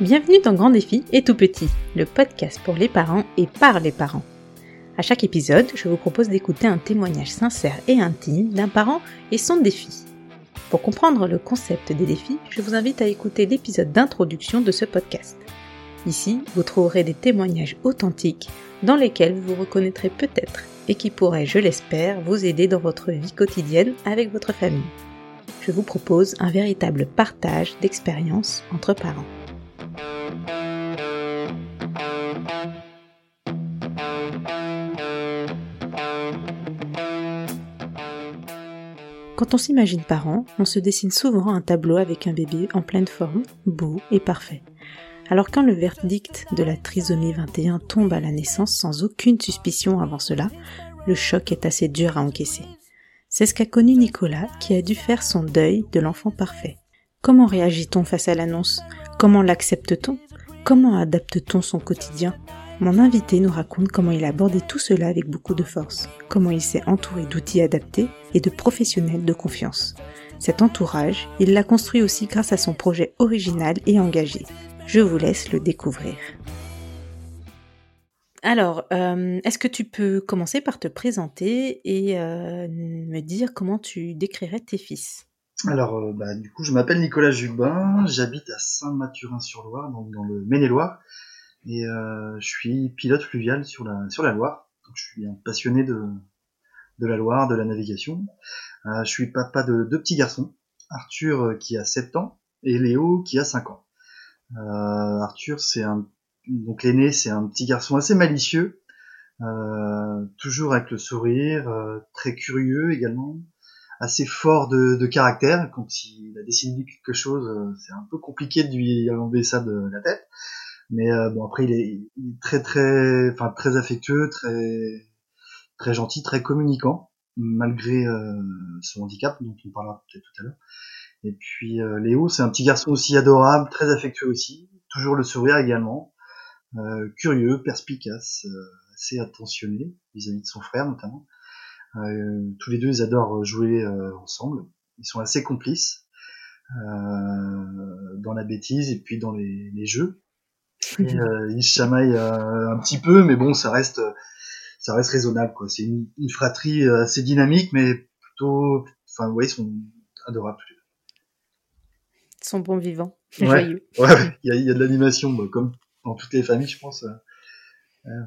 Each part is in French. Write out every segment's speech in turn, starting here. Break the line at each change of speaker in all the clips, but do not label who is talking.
Bienvenue dans Grand Défi et Tout Petit, le podcast pour les parents et par les parents. À chaque épisode, je vous propose d'écouter un témoignage sincère et intime d'un parent et son défi. Pour comprendre le concept des défis, je vous invite à écouter l'épisode d'introduction de ce podcast. Ici, vous trouverez des témoignages authentiques dans lesquels vous vous reconnaîtrez peut-être et qui pourraient, je l'espère, vous aider dans votre vie quotidienne avec votre famille. Je vous propose un véritable partage d'expériences entre parents. Quand on s'imagine parent, on se dessine souvent un tableau avec un bébé en pleine forme, beau et parfait. Alors quand le verdict de la trisomie 21 tombe à la naissance sans aucune suspicion avant cela, le choc est assez dur à encaisser. C'est ce qu'a connu Nicolas qui a dû faire son deuil de l'enfant parfait. Comment réagit-on face à l'annonce? Comment l'accepte-t-on? Comment adapte-t-on son quotidien? Mon invité nous raconte comment il a abordé tout cela avec beaucoup de force, comment il s'est entouré d'outils adaptés et de professionnels de confiance. Cet entourage, il l'a construit aussi grâce à son projet original et engagé. Je vous laisse le découvrir. Alors, euh, est-ce que tu peux commencer par te présenter et euh, me dire comment tu décrirais tes fils?
Alors, euh, bah, du coup, je m'appelle Nicolas Jubin, j'habite à Saint-Mathurin-sur-Loire, donc dans le Maine-et-Loire et je suis pilote fluvial sur la sur la Loire. Donc, je suis un passionné de de la Loire, de la navigation. Je suis papa de deux petits garçons, Arthur qui a 7 ans et Léo qui a 5 ans. Arthur, c'est un donc l'aîné, c'est un petit garçon assez malicieux, euh, toujours avec le sourire, euh, très curieux également, assez fort de, de, caractère. Quand il a décidé quelque chose, c'est un peu compliqué de lui enlever ça de la tête. Mais euh, bon, après, il est, très très, enfin très affectueux, très très gentil, très communicant, malgré euh, son handicap, dont on parlera peut-être tout à l'heure. Et puis euh, Léo, c'est un petit garçon aussi adorable, très affectueux aussi, toujours le sourire également, curieux, perspicace, assez attentionné vis-à-vis de son frère notamment. tous les deux, ils adorent jouer ensemble. Ils sont assez complices dans la bêtise et puis dans les, les jeux. Euh, ils se chamaillent euh, un petit peu, mais bon, ça reste, ça reste raisonnable, quoi. C'est une, fratrie euh, assez dynamique, mais plutôt, enfin, voyez, ils sont adorables.
Ils sont bons vivants,
ouais.
joyeux.
Ouais, il y a, y a, de l'animation, bah, comme dans toutes les familles, je pense.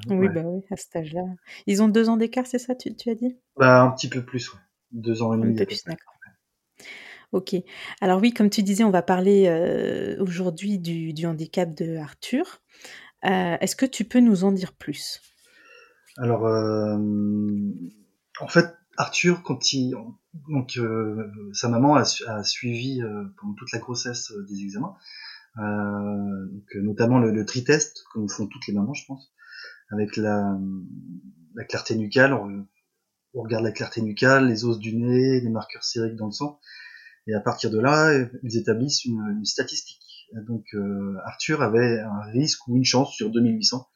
oui, bah oui, à cet âge-là. Ils ont deux ans d'écart, c'est ça, tu, tu, as dit?
Bah, un petit peu plus, ouais. Deux ans et demi.
Un peu plus, d'accord. Ok. Alors oui, comme tu disais, on va parler euh, aujourd'hui du, du, handicap de Arthur. Euh, Est-ce que tu peux nous en dire plus?
Alors, euh, en fait, Arthur, quand il, donc euh, sa maman a, a suivi euh, pendant toute la grossesse euh, des examens, donc, notamment le, le tri-test, comme font toutes les mamans, je pense, avec la, la clarté nucale. On, on regarde la clarté nucale, les os du nez, les marqueurs sériques dans le sang. Et à partir de là, ils établissent une, une statistique. Donc euh, Arthur avait un risque ou une chance sur 2800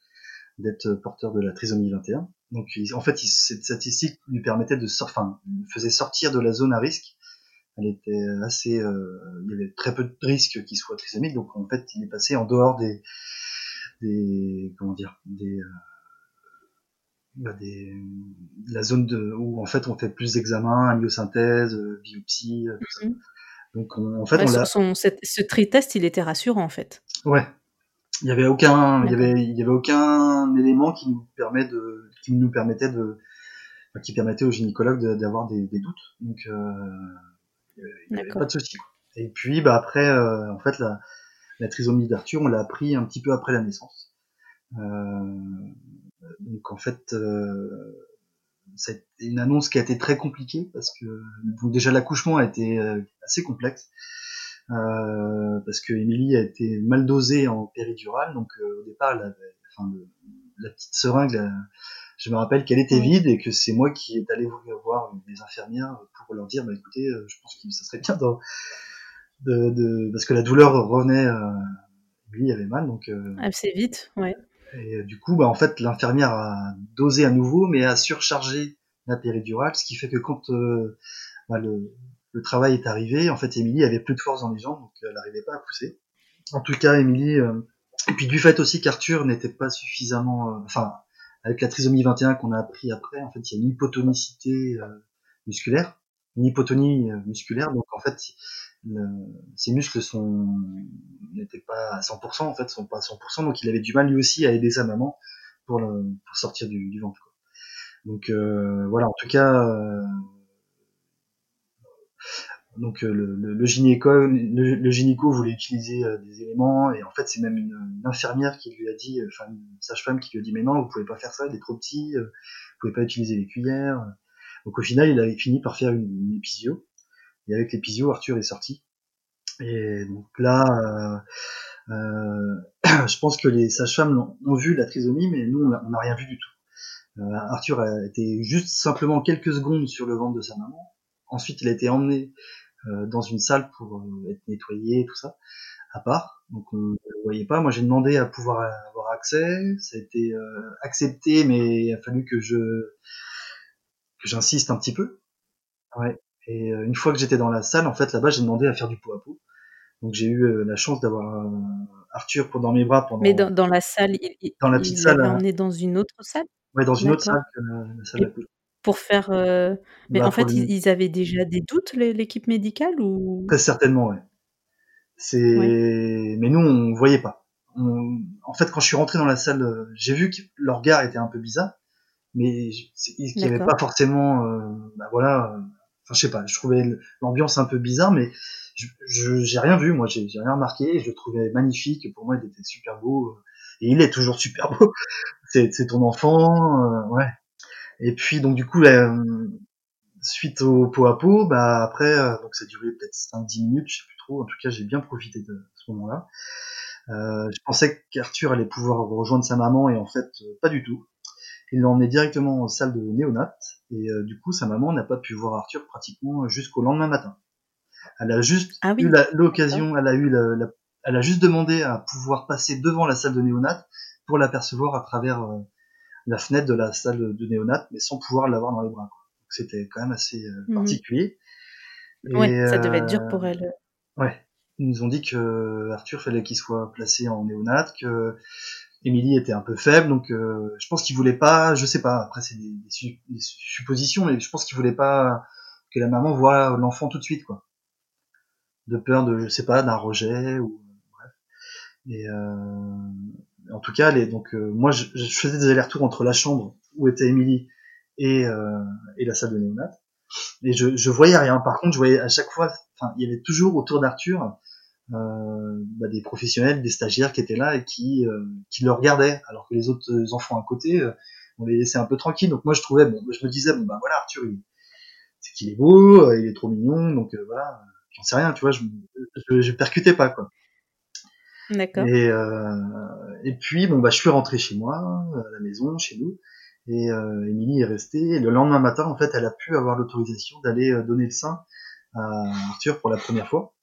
d'être porteur de la trisomie 21. Donc en fait, cette statistique lui permettait de sortir, enfin, faisait sortir de la zone à risque. Elle était assez, euh, il y avait très peu de risques qu'il soit trisomique. Donc en fait, il est passé en dehors des, des comment dire, des euh, bah, des, la zone de, où en fait on fait plus d'examens, amyosynthèse, euh, biopsie, tout ça.
Mhm.
Donc on, en fait
Ouais,
on l'a.
son- cette- ce tri-test, il était rassurant en fait.
Ouais. Il y avait aucun, il y avait, il y avait aucun élément qui nous permet de, qui nous permettait de, qui permettait au gynécologue de- d'avoir des, des doutes. Donc euh, il y avait- pas de souci. Et puis bah après, euh, en fait la, la trisomie d'Arthur, on l'a appris un petit peu après la naissance. Euh, donc en fait, euh, c'est une annonce qui a été très compliquée parce que donc déjà l'accouchement a été assez complexe euh, parce que Émilie a été mal dosée en péridurale, donc euh, au départ, enfin, le- la petite seringue, la- je me rappelle qu'elle était vide et que c'est moi qui est allé voir les infirmières pour leur dire, bah écoutez, euh, je pense que ça serait bien de, de, de- parce que la douleur revenait, euh, Émilie avait mal, donc euh,
Assez vite, ouais.
et du coup, bah, en fait, l'infirmière a dosé à nouveau, mais a surchargé la péridurale, ce qui fait que quand euh, bah, le, le travail est arrivé. En fait, Émilie avait plus de force dans les jambes, donc elle n'arrivait pas à pousser. En tout cas, Émilie, euh, et puis du fait aussi qu'Arthur n'était pas suffisamment, euh, enfin, avec la trisomie 21 qu'on a appris après, en fait, il y a une hypotonicité euh, musculaire, une hypotonie musculaire, donc en fait, le, ses muscles sont n'étaient pas à 100%, en fait, sont pas à 100%, donc il avait du mal lui aussi à aider sa maman pour, le, pour sortir du, du ventre. Quoi. Donc voilà, en tout cas donc euh, le, le, le, gynéco, le, gynéco voulait utiliser euh, des éléments et en fait c'est même une, une, infirmière qui lui a dit, euh, enfin une sage-femme qui lui a dit mais non vous pouvez pas faire ça, il est trop petit, vous pouvez pas utiliser les cuillères. Donc au final il avait fini par faire une, une épisio et avec l'épisio Arthur est sorti. Et donc là, euh, euh, je pense que les sages-femmes ont, vu la trisomie mais nous on n'a rien vu du tout. Euh, Arthur a été juste simplement quelques secondes sur le ventre de sa maman. Ensuite, il a été emmené dans une salle pour euh, être nettoyé, tout ça, à part. Donc on ne le voyait pas. Moi j'ai demandé à pouvoir avoir accès, ça a été euh, accepté, mais il a fallu que je que j'insiste un petit peu. Ouais. Et une fois que j'étais dans la salle, en fait là-bas j'ai demandé à faire du pot à pot. Donc j'ai eu la chance d'avoir Arthur pour dans mes bras pendant.
Mais dans, dans la salle, il,
dans la petite salle.
On est dans une autre salle?
Ouais, dans une autre salle que la, salle
pour faire. Euh... Mais bah, en fait, ils, ils, avaient déjà des doutes, l'équipe médicale ou?
Très certainement, ouais. C'est. Ouais. Mais nous, on voyait pas. On... En fait, quand je suis rentré dans la salle, euh, j'ai vu que leur regard était un peu bizarre, mais qu'il n'y avait pas forcément. Euh... Bah voilà. Euh, enfin, je sais pas. Je trouvais l'ambiance un peu bizarre, mais je j'ai rien vu. Moi, j'ai rien remarqué. Je le trouvais magnifique. Pour moi, il était super beau. Et il est toujours super beau. c'est ton enfant, euh, ouais. Et puis donc du coup, suite au pot à pot, bah après, euh, donc ça a duré peut-être 5-10 minutes, je sais plus trop. En tout cas, j'ai bien profité de ce moment-là. Euh, je pensais qu'Arthur allait pouvoir rejoindre sa maman et en fait, euh, pas du tout. Il l'a emmené directement en salle de néonat et euh, du coup, sa maman n'a pas pu voir Arthur pratiquement jusqu'au lendemain matin. Elle a juste ah oui. eu l'occasion, elle a eu la, la, elle a juste demandé à pouvoir passer devant la salle de néonat pour l'apercevoir à travers la fenêtre de la salle de néonat, mais sans pouvoir l'avoir dans les bras. C'était quand même assez euh, mmh. particulier.
Ouais, ça devait être dur pour elle.
Ouais. Ils nous ont dit que Arthur fallait qu'il soit placé en néonat, que Émilie était un peu faible, donc euh, je pense qu'il voulait pas, je sais pas, après c'est des, des, su des, suppositions, mais je pense qu'il voulait pas que la maman voit l'enfant tout de suite, quoi. De peur de, je sais pas, d'un rejet ou bref. Et euh, en tout cas, les, donc euh, moi, je, je, faisais des allers-retours entre la chambre où était Émilie et, euh, et la salle de néonat, et je, je voyais rien. Par contre, je voyais à chaque fois, enfin, il y avait toujours autour d'Arthur euh, bah, des professionnels, des stagiaires qui étaient là et qui euh, qui le regardaient, alors que les autres enfants à côté, euh, on les laissait un peu tranquilles. Donc moi, je trouvais, bon, je me disais, bon bah voilà, Arthur, c'est qu'il est beau, il est trop mignon, donc voilà, j'en sais rien, tu vois, je, je, je percutais pas quoi.
D'accord.
Et, euh, et puis, bon, bah, je suis rentré chez moi, à la maison, chez nous. Et euh, Émilie est restée. Et le lendemain matin, en fait, elle a pu avoir l'autorisation d'aller euh, donner le sein à Arthur pour la première fois.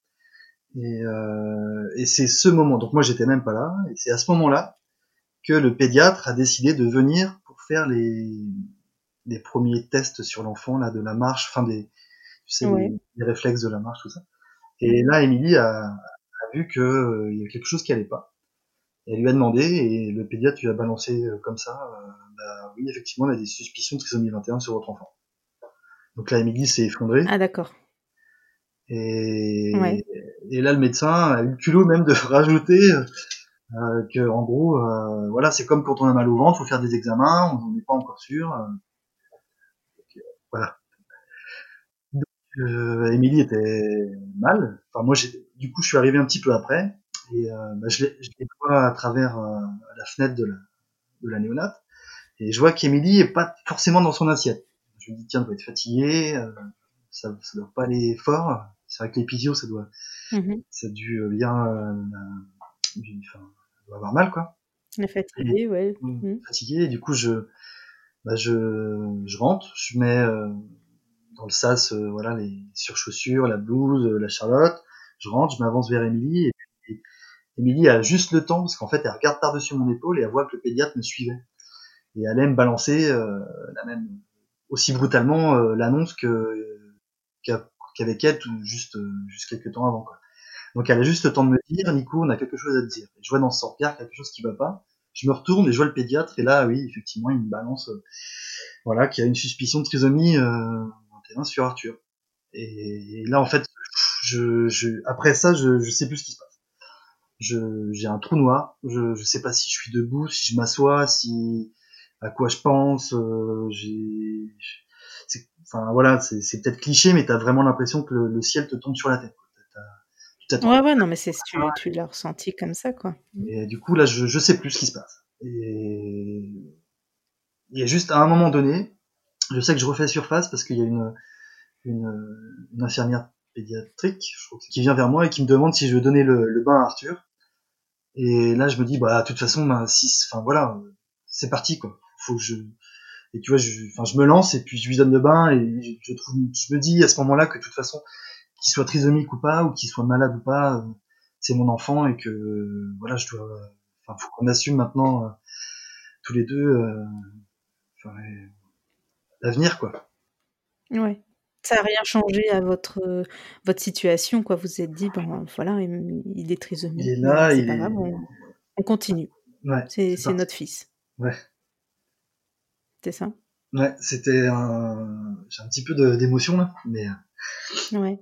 Et, euh, et c'est ce moment, donc moi j'étais même pas là, et c'est à ce moment-là que le pédiatre a décidé de venir pour faire les, les premiers tests sur l'enfant, là, de la marche, enfin des, tu sais, les, les, réflexes de la marche, tout ça. Et là, Émilie a, vu qu'il euh, y a quelque chose qui allait pas. Et elle lui a demandé, et le pédiatre lui a balancé euh, comme ça, euh, bah oui, effectivement, on a des suspicions de trisomie 21 sur votre enfant. Donc là, Émilie s'est effondrée.
Ah d'accord.
Et, ouais. et là, le médecin a eu le culot même de rajouter euh, que, en gros, voilà, c'est comme quand on a mal au ventre, faut faire des examens, on n'est pas encore sûr. Donc, voilà. Euh, Émilie était mal. Enfin, moi, du coup, je suis arrivé un petit peu après. Et euh, bah, je, les, je les vois à travers euh, la fenêtre de la, de la néonate. Et je vois qu'Émilie est pas forcément dans son assiette. Je me dis, tiens, elle doit être fatiguée. Euh, ça, ça doit pas aller fort. C'est vrai que l'épisio, ça doit, mm -hmm. ça a dû bien, enfin, doit avoir mal, quoi.
La fatiguée, ouais.
Mmh. Fatiguée. Et du coup, je, bah, je, je rentre, je mets dans le sas, euh, voilà, les surchaussures, la blouse, euh, la charlotte. Je rentre, je m'avance vers Émilie et Émilie a juste le temps parce qu'en fait elle regarde par-dessus mon épaule et elle voit que le pédiatre me suivait. Et elle aime balancer euh, la même aussi brutalement euh, l'annonce que qu'avec elle, tout, juste, juste quelques temps avant, quoi. Donc elle a juste le temps de me dire, Nico, on a quelque chose à te dire. Je vois dans son regard quelque chose qui va pas. Je me retourne et je vois le pédiatre, et là, oui, effectivement, il me balance, voilà, qu'il y a une suspicion de trisomie euh, 21 sur Arthur. Et, là, en fait, je, je, après ça, je, je sais plus ce qui se passe. Je, j'ai un trou noir. Je, je sais pas si je suis debout, si je m'assois, si à quoi je pense. Euh, j'ai, enfin voilà, c'est, c'est peut-être cliché, mais t'as vraiment l'impression que le, ciel te tombe sur la tête.
ouais, ouais, non, mais c'est tu, tu l'as ressenti comme ça, quoi.
Et du coup, là, je, je sais plus ce qui se passe. Et il y a juste à un moment donné, je sais que je refais surface parce qu'il y a une, une, une infirmière pédiatrique, qui vient vers moi et qui me demande si je veux donner le, le bain à Arthur. Et là, je me dis, bah, de toute façon, bah, si, enfin, voilà, c'est parti, quoi. Faut que je, et tu vois, je, enfin, je me lance et puis je lui donne le bain et je, trouve, je me dis à ce moment-là que de toute façon, qu'il soit trisomique ou pas, ou qu'il soit malade ou pas, c'est mon enfant et que, voilà, je dois, enfin, faut qu'on assume maintenant, euh, tous les deux, euh, l'avenir, quoi.
Ouais. Ça n'a rien changé à votre, euh, votre situation, quoi. Vous vous êtes dit, bon, voilà, il, est trisomique.
Il est là,
il pas grave, on, continue.
Ouais,
c'est notre fils.
Ouais.
C'est ça
Ouais, c'était un... J'ai un petit peu d'émotion, là, mais...
Euh, ouais.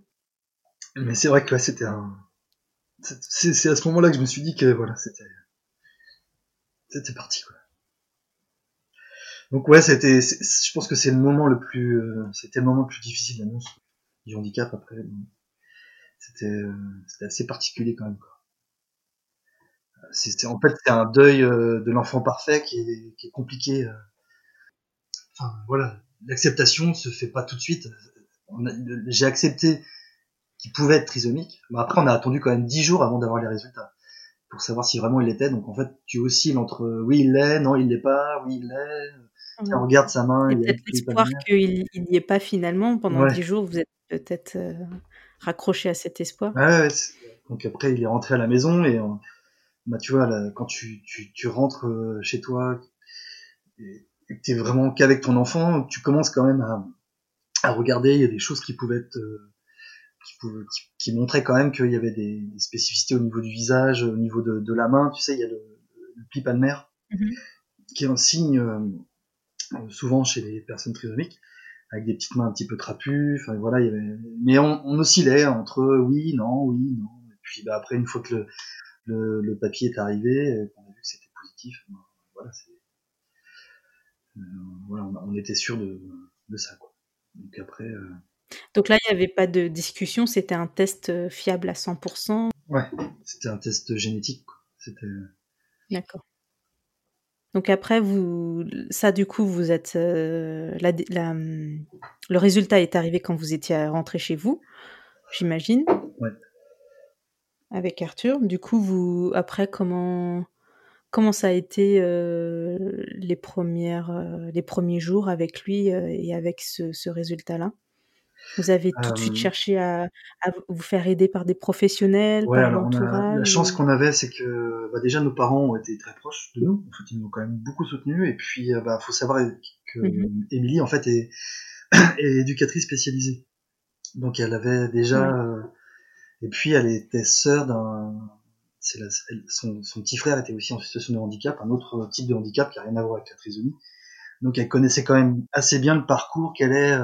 Mais c'est vrai que là, c'était un... C'est à ce moment-là que je me suis dit que, voilà, c'était... C'était parti, quoi. Donc ouais, c'était, je pense que c'est le moment le plus, euh, c'était le moment le plus difficile d'annonce du handicap après. C'était, euh, c'était assez particulier quand même. Quoi. C'est, en fait, c'est un deuil euh, de l'enfant parfait qui est, qui est compliqué. Enfin voilà, l'acceptation se fait pas tout de suite. J'ai accepté qu'il pouvait être trisomique. Mais après, on a attendu quand même dix jours avant d'avoir les résultats pour savoir si vraiment il l'était. Donc en fait, tu oscilles entre oui il l'est, non il l'est pas, oui il l'est on regarde sa main.
Il y a peut-être l'espoir qu'il n'y ait pas finalement. Pendant dix jours, vous êtes peut-être euh, raccroché à cet espoir.
Ouais, donc après, il est rentré à la maison et bah, tu vois, là, quand tu, tu, tu, rentres euh, chez toi et, que tu es vraiment qu'avec ton enfant, tu commences quand même à, à, regarder. Il y a des choses qui pouvaient être. Euh, qui, pouvaient, qui, montraient quand même qu'il y avait des, des, spécificités au niveau du visage, au niveau de, de, la main. Tu sais, il y a le, le pli palmaire, mmh qui est un signe souvent chez les personnes trisomiques, avec des petites mains un petit peu trapues. Enfin voilà, il y avait... mais on, on, oscillait entre oui, non, oui, non. Et puis bah, après, une fois que le, le, le papier est arrivé, qu'on a vu que c'était positif, voilà, euh, voilà, on, était sûr de, de, ça. Quoi. Donc après. Euh...
Donc là, il n'y avait pas de discussion, c'était un test euh, fiable à 100%.
Ouais, c'était un test génétique. C'était.
D'accord. Donc après, vous, ça du coup, vous êtes, euh, la, la, le résultat est arrivé quand vous étiez rentré chez vous, j'imagine.
Ouais.
Avec Arthur. Du coup, vous, après, comment, comment ça a été euh, les premières, euh, les premiers jours avec lui et avec ce, ce résultat-là? Vous avez tout de suite euh, cherché à, à, vous faire aider par des professionnels, par l'entourage
La chance qu'on avait, c'est que bah, déjà nos parents ont été très proches de nous. En fait, ils nous ont quand même beaucoup soutenus. Et puis, il euh, bah, faut savoir que mmh en fait, est, est, éducatrice spécialisée. Donc, elle avait déjà. Euh, et puis, elle était sœur d'un. Son, son, petit frère était aussi en situation de handicap, un autre type de handicap qui a rien à voir avec la trisomie. Donc, elle connaissait quand même assez bien le parcours qu'elle est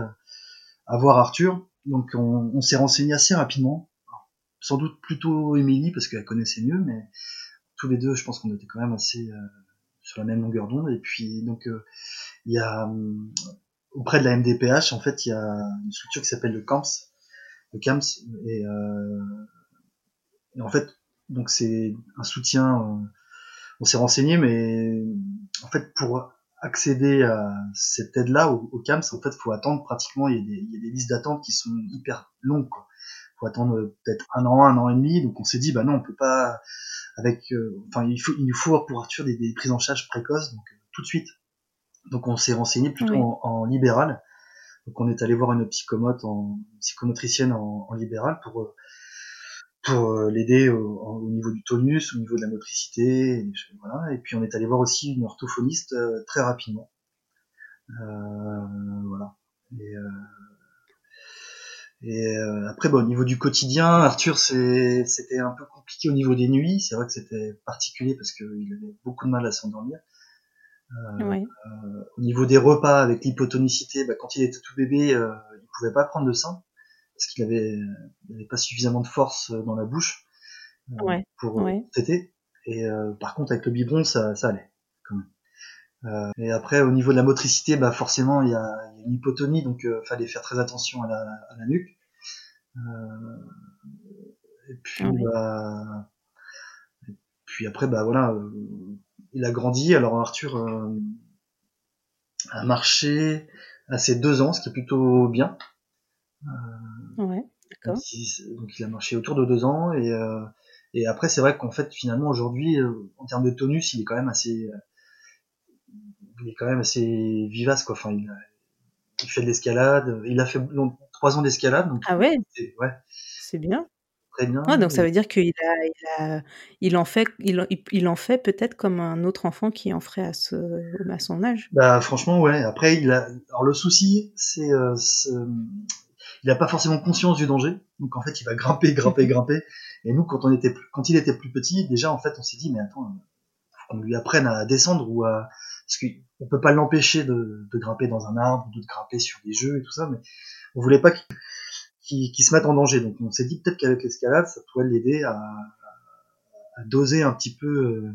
à voir Arthur. Donc on, s'est renseigné assez rapidement. sans doute plutôt Émilie parce qu'elle connaissait mieux, mais tous les deux, je pense qu'on était quand même assez euh, sur la même longueur d'onde. Et puis donc euh, il y a euh, auprès de la MDPH, en fait, il y a une structure qui s'appelle le CAMS, le CAMS, et, et en fait, donc c'est un soutien. on s'est renseigné, mais en fait pour accéder à cette aide-là au, au, CAMS, en fait, faut attendre pratiquement, il y a des, il y a des listes d'attente qui sont hyper longues, quoi. Faut attendre euh, peut-être un an, un an et demi. Donc on s'est dit, bah non, on peut pas, avec, euh, enfin, il faut, il nous faut pour Arthur des, des prises en charge précoces, donc euh, tout de suite. Donc on s'est renseigné plutôt en, en, libéral. Donc on est allé voir une psychomote, en psychomotricienne en, en libéral pour pour euh, l'aider au, niveau du tonus, au niveau de la motricité, et, voilà. Et puis on est allé voir aussi une orthophoniste euh, très rapidement. Euh, voilà. Et, Et euh, après, bon, au niveau du quotidien, Arthur, c'était un peu compliqué au niveau des nuits. C'est vrai que c'était particulier parce qu'il avait beaucoup de mal à s'endormir. Euh, euh, au niveau des repas, avec l'hypotonicité, bah, quand il était tout bébé, euh, il pouvait pas prendre de sein parce qu'il avait, avait pas suffisamment de force dans la bouche pour ouais. téter. Et par contre, avec le biberon, ça, ça allait. Quand même. et après, au niveau de la motricité, bah forcément, il y a, une hypotonie, donc euh, fallait faire très attention à la, à la nuque. et puis, bah, et puis après, bah voilà, il a grandi. Alors Arthur euh, a marché à ses deux ans, ce qui est plutôt bien.
Euh, ouais, d'accord.
Donc il a marché autour de deux ans et euh, et après c'est vrai qu'en fait finalement aujourd'hui en termes de tonus il est quand même assez il est quand même assez vivace quoi. Enfin il, il fait de l'escalade. Il a fait trois ans d'escalade.
Ah ouais?
Ouais.
C'est bien donc ça veut dire qu'il a, il en fait, il, il en fait peut-être comme un autre enfant qui en ferait à, ce, à son âge.
Bah franchement ouais. Après il a, alors le souci c'est, euh, il n'a pas forcément conscience du danger. Donc en fait il va grimper, grimper, grimper. Et nous quand on était, quand il était plus petit, déjà en fait on s'est dit mais attends, faut qu'on lui apprenne à descendre ou à, parce qu'on peut pas l'empêcher de, de grimper dans un arbre ou de grimper sur des jeux et tout ça, mais on voulait pas qu'il qui, qui se mettent en danger. Donc on s'est dit peut-être qu'avec l'escalade, ça pourrait l'aider à, à, doser un petit peu euh,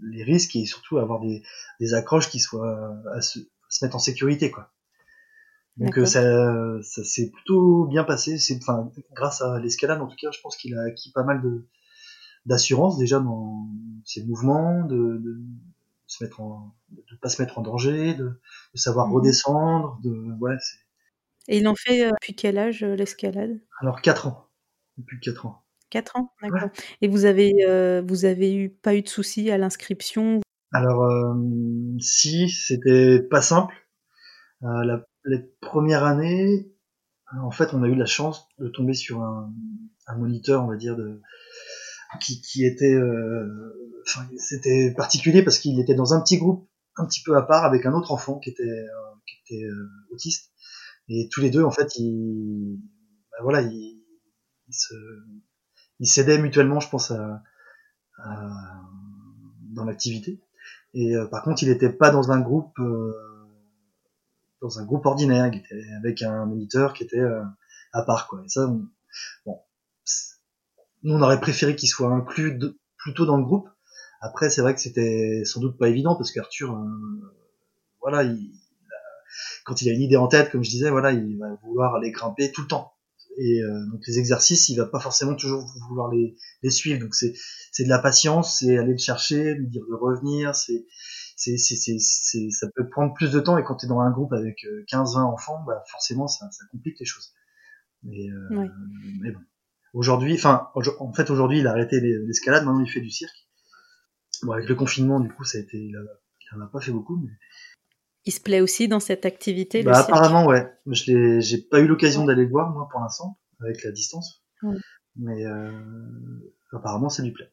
les risques et surtout avoir des, des accroches qui soient à se, se, mettre en sécurité quoi. Donc euh, ça, ça s'est plutôt bien passé. C'est enfin grâce à l'escalade en tout cas, je pense qu'il a acquis pas mal de d'assurance déjà dans ses mouvements, de, de se mettre en, de pas se mettre en danger, de, de savoir mmh redescendre, de ouais
et il en fait euh, depuis quel âge euh, l'escalade?
Alors 4 ans. Depuis 4 ans.
4 ans, d'accord. Et vous avez, euh, vous avez eu, pas eu de soucis à l'inscription?
Alors, si, c'était pas simple. la, les premières années, en fait, on a eu la chance de tomber sur un, un moniteur, on va dire, de, qui, qui était, c'était particulier parce qu'il était dans un petit groupe un petit peu à part avec un autre enfant qui était, qui était autiste. Et tous les deux, en fait, ils, bah voilà, ils se, ils s'aidaient mutuellement, je pense, à, à dans l'activité. Et euh, par contre, il n'était pas dans un groupe, euh, dans un groupe ordinaire. Il était avec un moniteur qui était euh, à part, quoi. Et ça, bon, nous, on aurait préféré qu'il soit inclus de, plutôt dans le groupe. Après, c'est vrai que c'était sans doute pas évident parce qu'Arthur, voilà, il, quand il a une idée en tête, comme je disais, voilà, il va vouloir aller grimper tout le temps. Et euh, donc les exercices, il va pas forcément toujours vouloir les, les suivre. Donc c'est c'est de la patience, c'est aller le chercher, lui dire de revenir. C'est c'est c'est c'est ça peut prendre plus de temps. Et quand tu es dans un groupe avec 15-20 euh, enfants, bah forcément ça ça complique les choses. Mais, euh, mais bon. Aujourd'hui, enfin, en fait, aujourd'hui, il a arrêté l'escalade, maintenant il fait du cirque. Bon, avec le confinement, du coup, ça a été, il, a, a pas fait beaucoup, mais,
il se plaît aussi dans cette activité
bah, Apparemment, ouais. Je l'ai, j'ai pas eu l'occasion d'aller le voir, moi, pour l'instant, avec la distance. Mais euh, apparemment, ça lui plaît.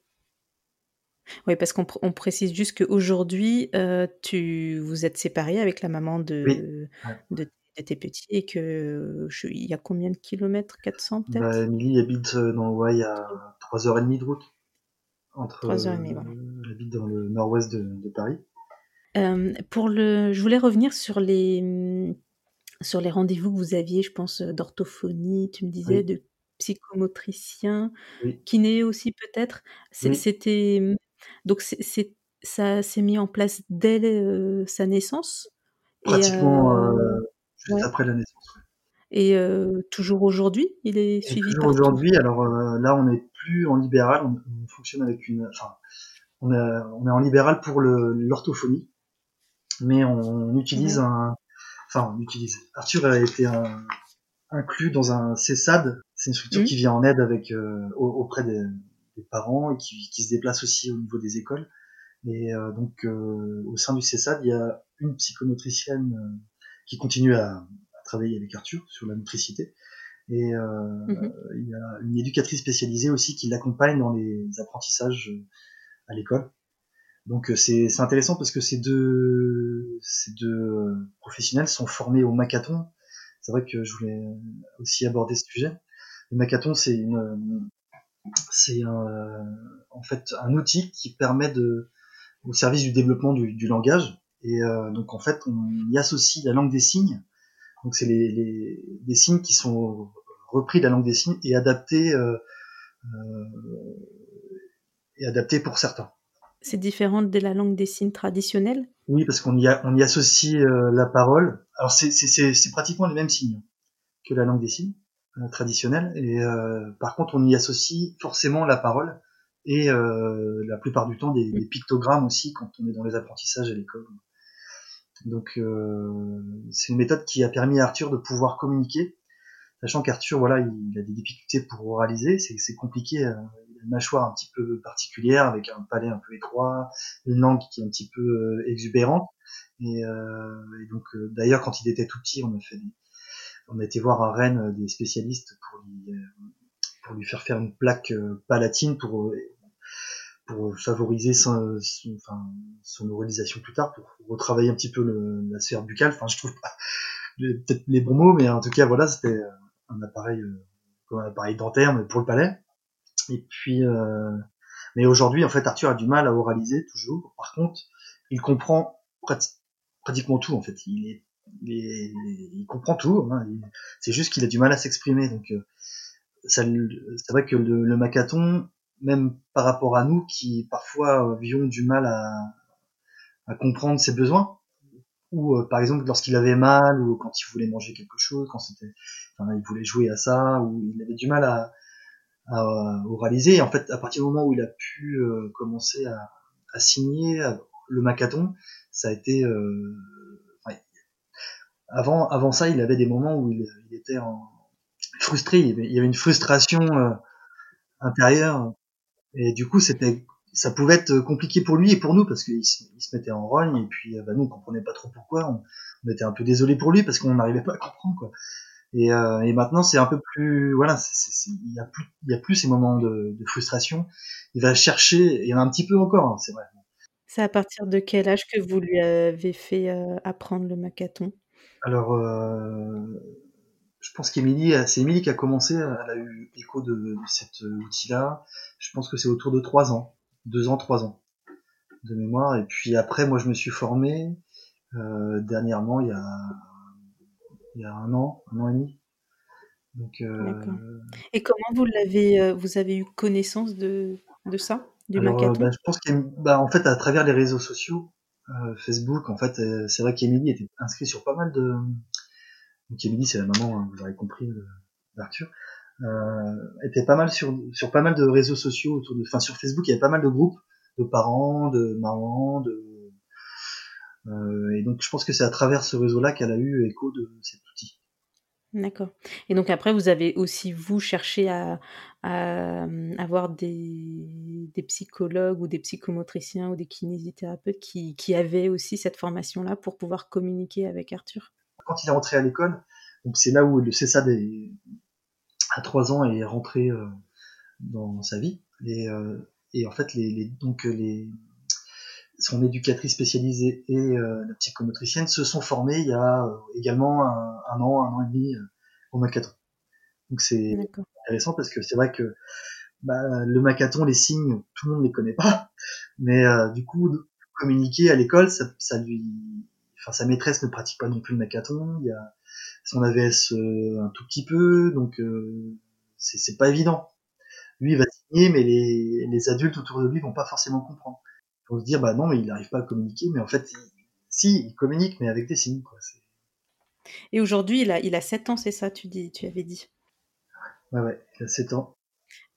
Oui, parce qu'on on précise juste qu'aujourd'hui, euh, tu vous êtes séparé avec la maman de, de, tes petits et que il y a combien de kilomètres? 400 peut-être
bah, Emily habite euh, dans y a 3h30 de route. Entre, 3h30, voilà. Elle habite dans le nord-ouest de, de Paris.
Euh, pour le, je voulais revenir sur les, sur les rendez-vous que vous aviez, je pense, euh, d'orthophonie, tu me disais, de psychomotricien, kiné aussi peut-être. C'était donc c'est ça s'est mis en place dès euh, sa naissance.
Pratiquement juste après la naissance.
Et toujours aujourd'hui, il est suivi
Toujours aujourd'hui. Alors là, on n'est plus en libéral, on, fonctionne avec une, enfin, on, on est en libéral pour l'orthophonie mais on utilise un, enfin on utilise. Arthur a été un, inclus dans un CESAD, c'est une structure qui vient en aide avec euh, auprès des, des, parents et qui, qui, se déplace aussi au niveau des écoles. Et euh, donc euh, au sein du CESAD, il y a une psychomotricienne qui continue à, à, travailler avec Arthur sur la motricité. Et mmh il y a une éducatrice spécialisée aussi qui l'accompagne dans les apprentissages à l'école. Donc euh, c'est intéressant parce que ces deux, ces deux professionnels sont formés au Macathon. c'est vrai que je voulais aussi aborder ce sujet. Le Macathon, c'est une, c'est en fait un outil qui permet de, au service du développement du, du langage. Et euh, donc en fait, on y associe la langue des signes. Donc c'est les, signes qui sont repris de la langue des signes et adaptés euh, euh, et pour certains.
C'est différent de la langue des signes traditionnelle?
Oui, parce qu'on y, a, on y associe euh, la parole. Alors c'est pratiquement les mêmes signes que la langue des signes traditionnelle. Et euh, par contre, on y associe forcément la parole et euh, la plupart du temps des, des, pictogrammes aussi quand on est dans les apprentissages à l'école. Donc euh, c'est une méthode qui a permis à Arthur de pouvoir communiquer, sachant qu'Arthur voilà il a des difficultés pour oraliser, c'est compliqué, il a une mâchoire un petit peu particulière avec un palais un peu étroit, une langue qui est un petit peu exubérante. Et, euh, et donc euh, d'ailleurs quand il était tout petit, on a fait des, on a été voir à Rennes des spécialistes pour lui pour lui faire faire une plaque palatine pour pour favoriser son, enfin, son oralisation plus tard, pour retravailler un petit peu le, la sphère buccale. Enfin, je trouve pas peut-être les bons mots, mais en tout cas, voilà, c'était un appareil, euh, comme un appareil dentaire, mais pour le palais. Et puis, euh, mais aujourd'hui, en fait, Arthur a du mal à oraliser toujours. Par contre, il comprend pratiquement tout. En fait, il est, il, comprend tout. Hein. C'est juste qu'il a du mal à s'exprimer. Donc, euh, c'est vrai que le, le macathon, même par rapport à nous qui parfois avions du mal à, comprendre ses besoins ou euh, par exemple lorsqu'il avait mal ou quand il voulait manger quelque chose quand il voulait jouer à ça ou il avait du mal à, oraliser en fait à partir du moment où il a pu euh, commencer à, à, signer le macathon ça a été avant avant ça il avait des moments où il, était frustré il y avait une frustration euh, intérieure et du coup, c'était, ça pouvait être compliqué pour lui et pour nous parce qu'il se, mettait en rogne et puis bah, nous on comprenait pas trop pourquoi. On, était un peu désolé pour lui parce qu'on n'arrivait pas à comprendre quoi. Et, euh, maintenant c'est un peu plus, voilà, il y a plus, y a plus ces moments de, frustration. Il va chercher, il y en a un petit peu encore, hein, c'est vrai.
C'est à partir de quel âge que vous lui avez fait euh, apprendre le macathon?
Alors, euh, je pense qu'Émilie, c'est Émilie qui a commencé, elle a eu écho de, de cet outil-là. Je pense que c'est autour de 3 ans, 2 ans, 3 ans de mémoire. Et puis après, moi, je me suis formé euh, dernièrement, il y, a, il y a un an, un an et demi.
Donc, euh... Et comment vous l'avez, euh, vous avez eu connaissance de, de ça, du
Alors, bah, Je pense qu'en bah, fait, à travers les réseaux sociaux, euh, Facebook, en fait, c'est vrai qu'Emilie était inscrite sur pas mal de, donc Emily, c'est la maman, hein, vous l'aurez compris, d'Arthur, euh, était pas mal sur, sur pas mal de réseaux sociaux autour de, enfin sur Facebook, il y avait pas mal de groupes de parents, de mamans, de euh, et donc je pense que c'est à travers ce réseau-là qu'elle a eu écho de cet outil.
D'accord. Et donc après, vous avez aussi, vous, cherché à, à avoir des, psychologues ou des psychomotriciens ou des kinésithérapeutes qui, avaient aussi cette formation-là pour pouvoir communiquer avec Arthur?
Quand il est rentré à l'école, donc c'est là où le CESA des, à 3 ans est rentré euh, dans sa vie. Et, euh, en fait, les, donc les, son éducatrice spécialisée et euh, la psychomotricienne se sont formés il y a euh, également un, un, an, un an et demi euh, au Macathon. Donc c'est intéressant parce que c'est vrai que bah, le Macathon, les signes, tout le monde ne les connaît pas, mais du coup, communiquer à l'école, ça, ça lui enfin sa maîtresse ne pratique pas non plus le macathon, il y a son AVS euh, un tout petit peu, donc euh, c'est pas évident. Lui il va signer, mais les, les adultes autour de lui vont pas forcément comprendre. Vont se dire bah non mais il n'arrive pas à communiquer, mais en fait il, si il communique mais avec des signes quoi.
Et aujourd'hui il a il a 7 ans c'est ça tu dis tu avais dit?
Ouais ouais il a 7 ans.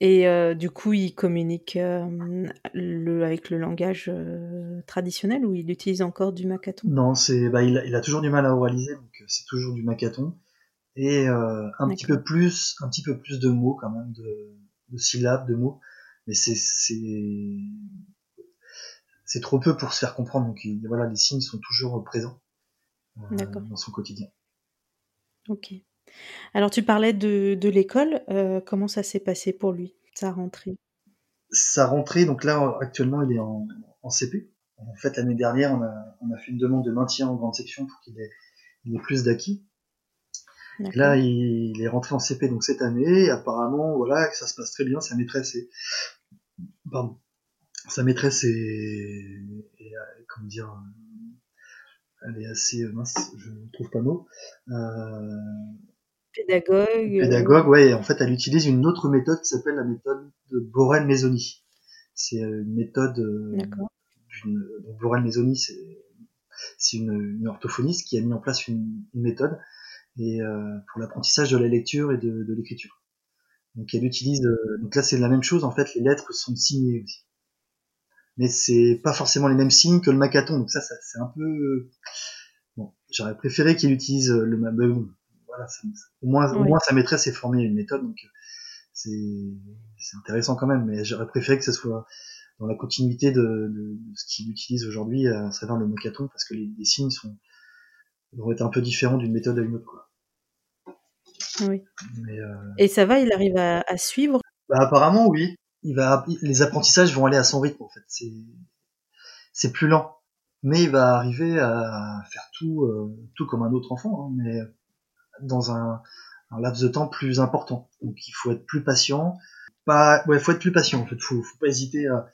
Et euh, du coup, il communique euh, le, avec le langage euh, traditionnel ou il utilise encore du macathon
Non, c'est, bah, il, il, a toujours du mal à oraliser, donc c'est toujours du macathon. Et un petit peu plus, un petit peu plus de mots quand même, de, de syllabes, de mots. Mais c'est, c'est, trop peu pour se faire comprendre. Donc il, voilà, les signes sont toujours présents dans son quotidien.
Ok. Alors tu parlais de, de l'école, euh, comment ça s'est passé pour lui, sa rentrée?
Sa rentrée, donc là actuellement il est en, en CP. En fait l'année dernière on a, on a, fait une demande de maintien en grande section pour qu'il ait, ait, plus d'acquis. là, il, est rentré en CP donc cette année. Apparemment, voilà, ça se passe très bien. Sa maîtresse est, pardon, sa maîtresse est, est comment dire, elle est assez mince, je ne trouve pas mot. Euh,
pédagogue. Euh,
pédagogue, ouais. En fait, elle utilise une autre méthode qui s'appelle la méthode de Borel-Mesoni. C'est une méthode. Euh, d'une Borel-Mesoni, c'est c'est une, une, orthophoniste qui a mis en place une, une méthode et euh, pour l'apprentissage de la lecture et de, de l'écriture. Donc elle utilise. Euh, donc là, c'est la même chose. En fait, les lettres sont signées aussi mais c'est pas forcément les mêmes signes que le macaton. Donc ça, ça c'est un peu bon. J'aurais préféré qu'il utilise le même. Voilà, au moins, au moins sa maîtresse est formée à une méthode, donc c'est c'est intéressant quand même. Mais j'aurais préféré que ce soit dans la continuité de, de, ce qu'il utilise aujourd'hui à travers le macaton, parce que les, les, signes sont vont être un peu différents d'une méthode à une autre, quoi.
Oui. Mais, euh... Et ça va, il arrive à, à suivre?
Bah, apparemment oui il va, les apprentissages vont aller à son rythme en fait. C'est, c'est plus lent, mais il va arriver à faire tout, euh, tout comme un autre enfant, hein, mais dans un, un, laps de temps plus important. Donc il faut être plus patient. Pas, ouais, faut être plus patient. En fait, faut, faut pas hésiter à.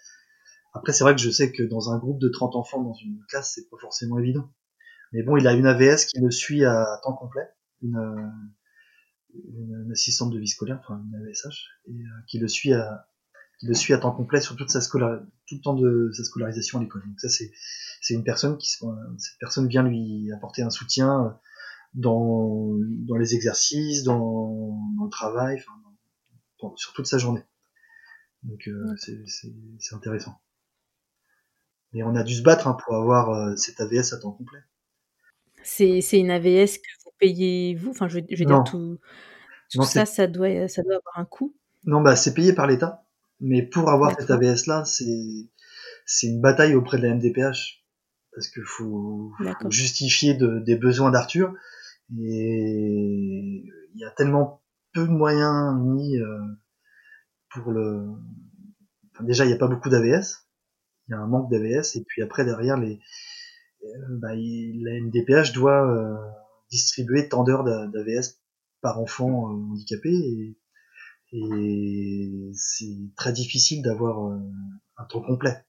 Après, c'est vrai que je sais que dans un groupe de 30 enfants dans une classe, c'est pas forcément évident. Mais bon, il a une AVS qui le suit à temps complet, une, une assistante de vie scolaire, enfin une AVSH, et euh, qui le suit à, qui le suit à temps complet sur toute sa scolar, tout le temps de sa scolarisation à l'école. Donc ça c'est c'est une personne qui cette personne vient lui apporter un soutien dans dans les exercices, dans, dans le travail, enfin, sur toute sa journée. Donc euh, c'est c'est intéressant. Et on a dû se battre hein, pour avoir euh, cette AVS à temps complet.
C'est c'est une AVS que vous payez vous, enfin je, je veux dire tout, tout ça ça doit ça doit avoir un coût?
Non bah c'est payé par l'État. Mais pour avoir cette AVS là, c'est c'est une bataille auprès de la MDPH parce qu'il faut, faut, justifier de, des besoins d'Arthur. Et il y a tellement peu de moyens mis euh, pour le. Enfin, déjà, il n'y a pas beaucoup d'AVS, il y a un manque d'AVS et puis après derrière les euh, bah, la MDPH doit euh, distribuer tant d'heures d'AVS par enfant handicapé. Et et c'est très difficile d'avoir euh, un temps complet.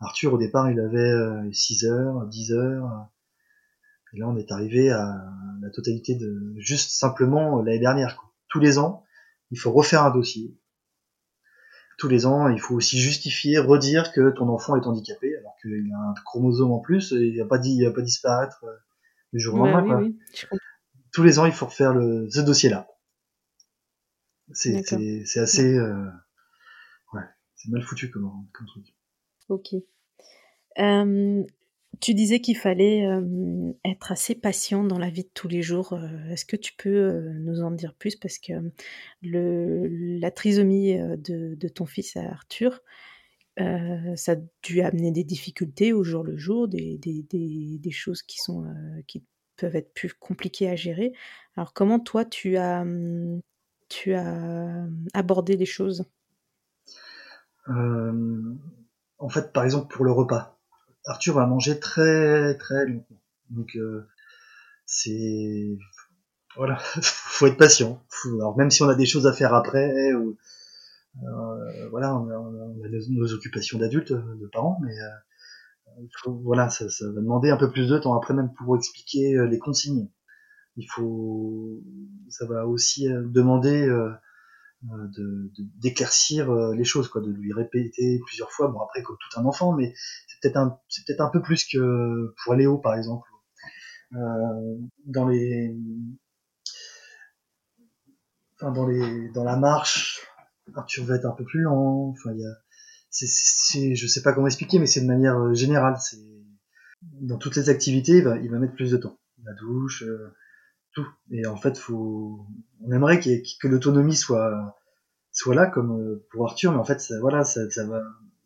Arthur, au départ, il avait 6 euh, heures, 10 heures, et là, on est arrivé à la totalité de juste simplement euh, l'année dernière. Quoi. Tous les ans, il faut refaire un dossier. Tous les ans, il faut aussi justifier, redire que ton enfant est handicapé, alors qu'il a un chromosome en plus, et il va pas dit, il va pas disparaître du jour au lendemain. Oui, oui, Tous les ans, il faut refaire le, ce dossier-là. C'est assez. Euh, ouais, c'est mal foutu comme, comme truc.
Ok. Euh, tu disais qu'il fallait euh, être assez patient dans la vie de tous les jours. Est-ce que tu peux nous en dire plus? Parce que le, la trisomie de, de ton fils Arthur, ça a dû amener des difficultés au jour le jour, des, des, des, des choses qui, sont, qui peuvent être plus compliquées à gérer. Alors comment toi tu as, hum, tu as abordé les choses?
Euh, En fait, par exemple, pour le repas, Arthur va manger très très longtemps. Donc, euh, c'est. Voilà, faut être patient. Alors, même si on a des choses à faire après, ou. Euh, voilà, on a, nos, occupations d'adultes, de parents, mais voilà, ça, ça, va demander un peu plus de temps après même pour expliquer les consignes il faut, ça va aussi euh, demander euh, euh, de d'éclaircir les choses, quoi, de lui répéter plusieurs fois. Bon après comme tout un enfant, mais c'est peut-être un, peut-être un peu plus que pour Léo par exemple. Dans les, enfin dans les, dans la marche, Arthur va être un peu plus lent. Enfin il y a, c'est, je sais pas comment expliquer, mais c'est de manière générale. C'est dans toutes les activités, il va mettre plus de temps. La douche, tout. Et en fait, faut, on aimerait que l'autonomie soit soit là comme euh, pour Arthur, mais en fait, ça, voilà, ça, ça va.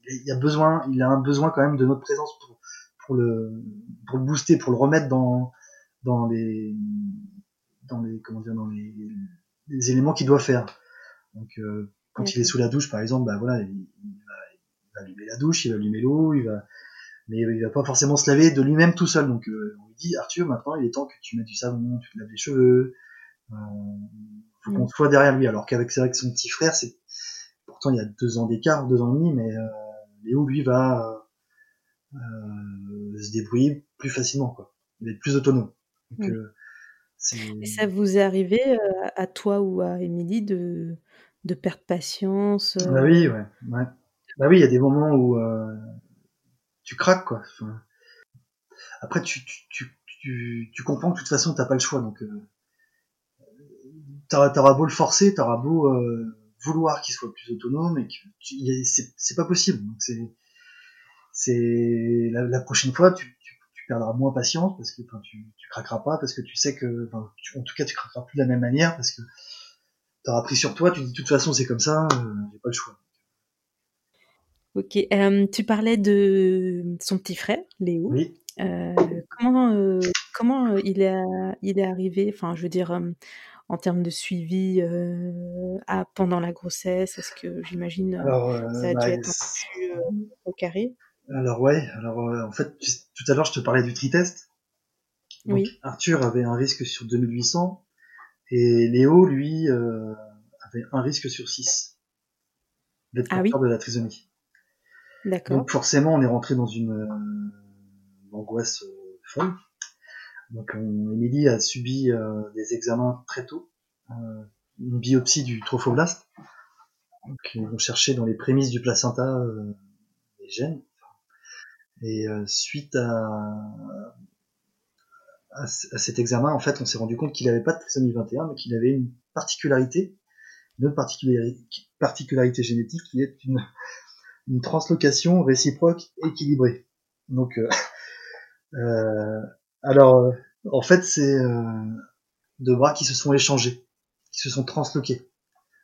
Il y a besoin, il a un besoin quand même de notre présence pour pour le pour le booster, pour le remettre dans dans les dans les comment dire dans les, les éléments qu'il doit faire. Donc euh, quand il est sous la douche, par exemple, bah voilà, il, va, il va allumer la douche, il va allumer l'eau, il va mais il va pas forcément se laver de lui-même tout seul. Donc euh, dit Arthur, maintenant il est temps que tu mettes du savon, tu te laves les cheveux, Euh, faut qu'on soit derrière lui. Alors qu'avec c'est vrai que son petit frère, c'est pourtant il y a deux ans d'écart, deux ans et demi, mais euh, Léo lui va euh, se débrouiller plus facilement, quoi. Il va être plus autonome. Donc,
Mm.
euh,
Et ça vous est arrivé à toi ou à Émilie de, de perdre patience
Bah oui, ouais, ouais. Bah oui, il y a des moments où tu craques, quoi. Enfin, après, tu, tu, tu, tu, tu comprends que de toute façon, t'as pas le choix. Donc, euh, t'auras, beau le forcer, t'auras beau euh, vouloir qu'il soit plus autonome, et que c'est, c'est pas possible. Donc, c'est, c'est la, la prochaine fois, tu, tu, tu perdras moins patience parce que enfin, tu, tu craqueras pas, parce que tu sais que, enfin, tu- en tout cas, tu craqueras plus de la même manière parce que t'auras pris sur toi. Tu dis de toute façon, c'est comme ça, euh, j'ai pas le choix.
Ok. Euh, tu parlais de son petit frère, Léo.
Oui.
Euh, comment euh, comment euh, il, est, il est arrivé, enfin, je veux dire, en termes de suivi à, pendant la grossesse, est-ce que j'imagine ça a
bah,
dû être un peu plus au carré?
Alors ouais, alors en fait tu- tout à l'heure je te parlais du tri-test. Donc,
Oui.
Arthur avait un risque sur 2800 et Léo lui avait un risque sur 6 d'être
Ah oui.
de la trisomie.
D'accord.
Donc forcément on est rentré dans une, angoisse euh, folle. Donc on, Émilie a subi euh, des examens très tôt, euh, une biopsie du trophoblaste. Donc ils vont chercher dans les prémices du placenta euh, les gènes. Et euh, suite à, cet examen, en fait, on s'est rendu compte qu'il n'avait pas de trisomie 21, mais qu'il avait une particularité, une autre particularité, génétique qui est une, translocation réciproque équilibrée. Donc, euh, euh, alors, euh, en fait, c'est euh, deux bras qui se sont échangés, qui se sont transloqués.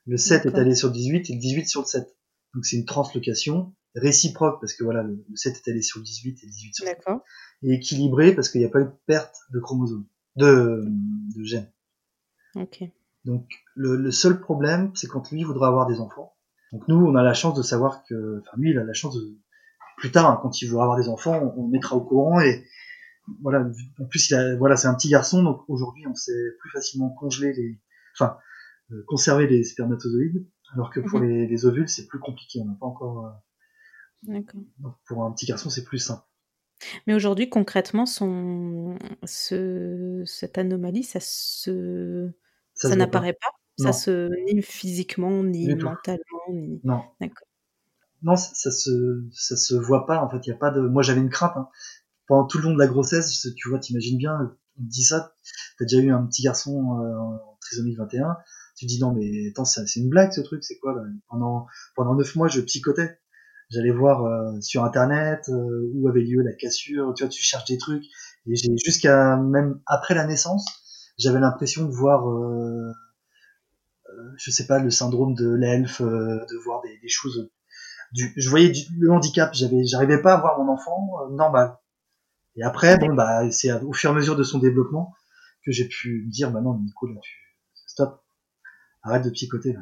Le 7 est allé sur le 18 et le 18 sur le 7. Donc c'est une translocation réciproque parce que voilà, le le 7 est allé sur le 18 et le 18 sur le 7.
D'accord.
Et équilibré parce qu'il n'y a pas eu de perte de chromosomes, de, de gènes.
Ok.
Donc le, le seul problème, c'est quand lui voudra avoir des enfants. Donc nous, on a la chance de savoir que, enfin lui, il a la chance de, plus tard, hein, quand il voudra avoir des enfants, on, on le mettra au courant et voilà. En plus, il a, voilà, c'est un petit garçon, donc aujourd'hui, on sait plus facilement congeler les, enfin, euh, conserver les spermatozoïdes, alors que pour
Mhm.
les, les ovules, c'est plus compliqué. On n'a pas encore. euh, donc pour un petit garçon, c'est plus simple.
Mais aujourd'hui, concrètement, son, ce, cette anomalie, ça se,
Ça,
ça,
se voit pas.
n'apparaît pas? Ça se, ni physiquement, ni mentalement, ni.
Non.
D'accord.
Non, ça, se, ça se voit pas. En fait, il y a pas de. Moi, j'avais une crainte. Hein. Pendant tout le long de la grossesse, tu vois, t'imagines bien, on te dit ça. T'as déjà eu un petit garçon euh, en trisomie 21. Tu dis non, mais attends, c'est une blague ce truc. C'est quoi Pendant pendant neuf mois, je psychotais. J'allais voir euh, sur internet euh, où avait lieu la cassure. Tu vois, tu cherches des trucs. Et j'ai jusqu'à même après la naissance, j'avais l'impression de voir. Euh, euh, je sais pas le syndrome de l'elfe, euh, de voir des, des choses du, je voyais du, le handicap, j'avais, j'arrivais pas à voir mon enfant euh, normal. Et après, bon bah, c'est au fur et à mesure de son développement que j'ai pu me dire, bah non, Nico, là, tu, stop, arrête de psychoter là.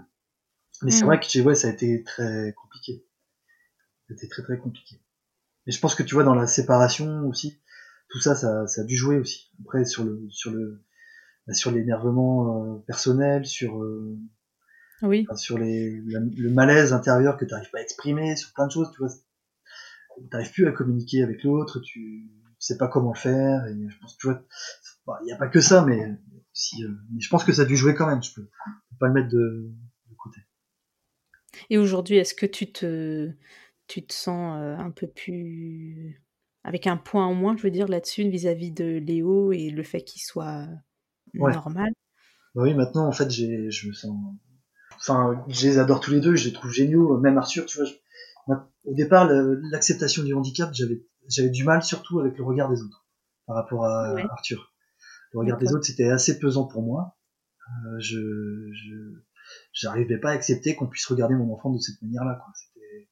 Mais c'est
Mhm.
vrai que ouais, ça a été très compliqué. C'était très très compliqué. Et je pense que tu vois dans la séparation aussi, tout ça, ça, ça a dû jouer aussi. Après sur le, sur le, bah, sur l'énervement euh, personnel, sur euh,
Oui.
enfin, sur les, la- le malaise intérieur que tu n'arrives pas à exprimer, sur plein de choses, tu vois. Tu n'arrives plus à communiquer avec l'autre, tu sais pas comment le faire, et je pense que tu vois, il n'y a pas que ça, mais, si, euh, mais je pense que ça a dû jouer quand même, je peux, peux pas le mettre de, de côté.
Et aujourd'hui, est-ce que tu te, tu te sens euh, un peu plus avec un point en moins, je veux dire, là-dessus, vis-à-vis de Léo et le fait qu'il soit
Ouais.
normal?
Bah oui, maintenant, en fait, j'ai, je me sens, enfin, je les adore tous les deux, je les trouve géniaux, même Arthur, tu vois, je- au départ, l'acceptation du handicap, j'avais, j'avais du mal surtout avec le regard des autres, par rapport à
Ouais.
Arthur. Le regard des autres, c'était assez pesant pour moi. Euh, je, je, j'arrivais pas à accepter qu'on puisse regarder mon enfant de cette manière-là, quoi. C'était,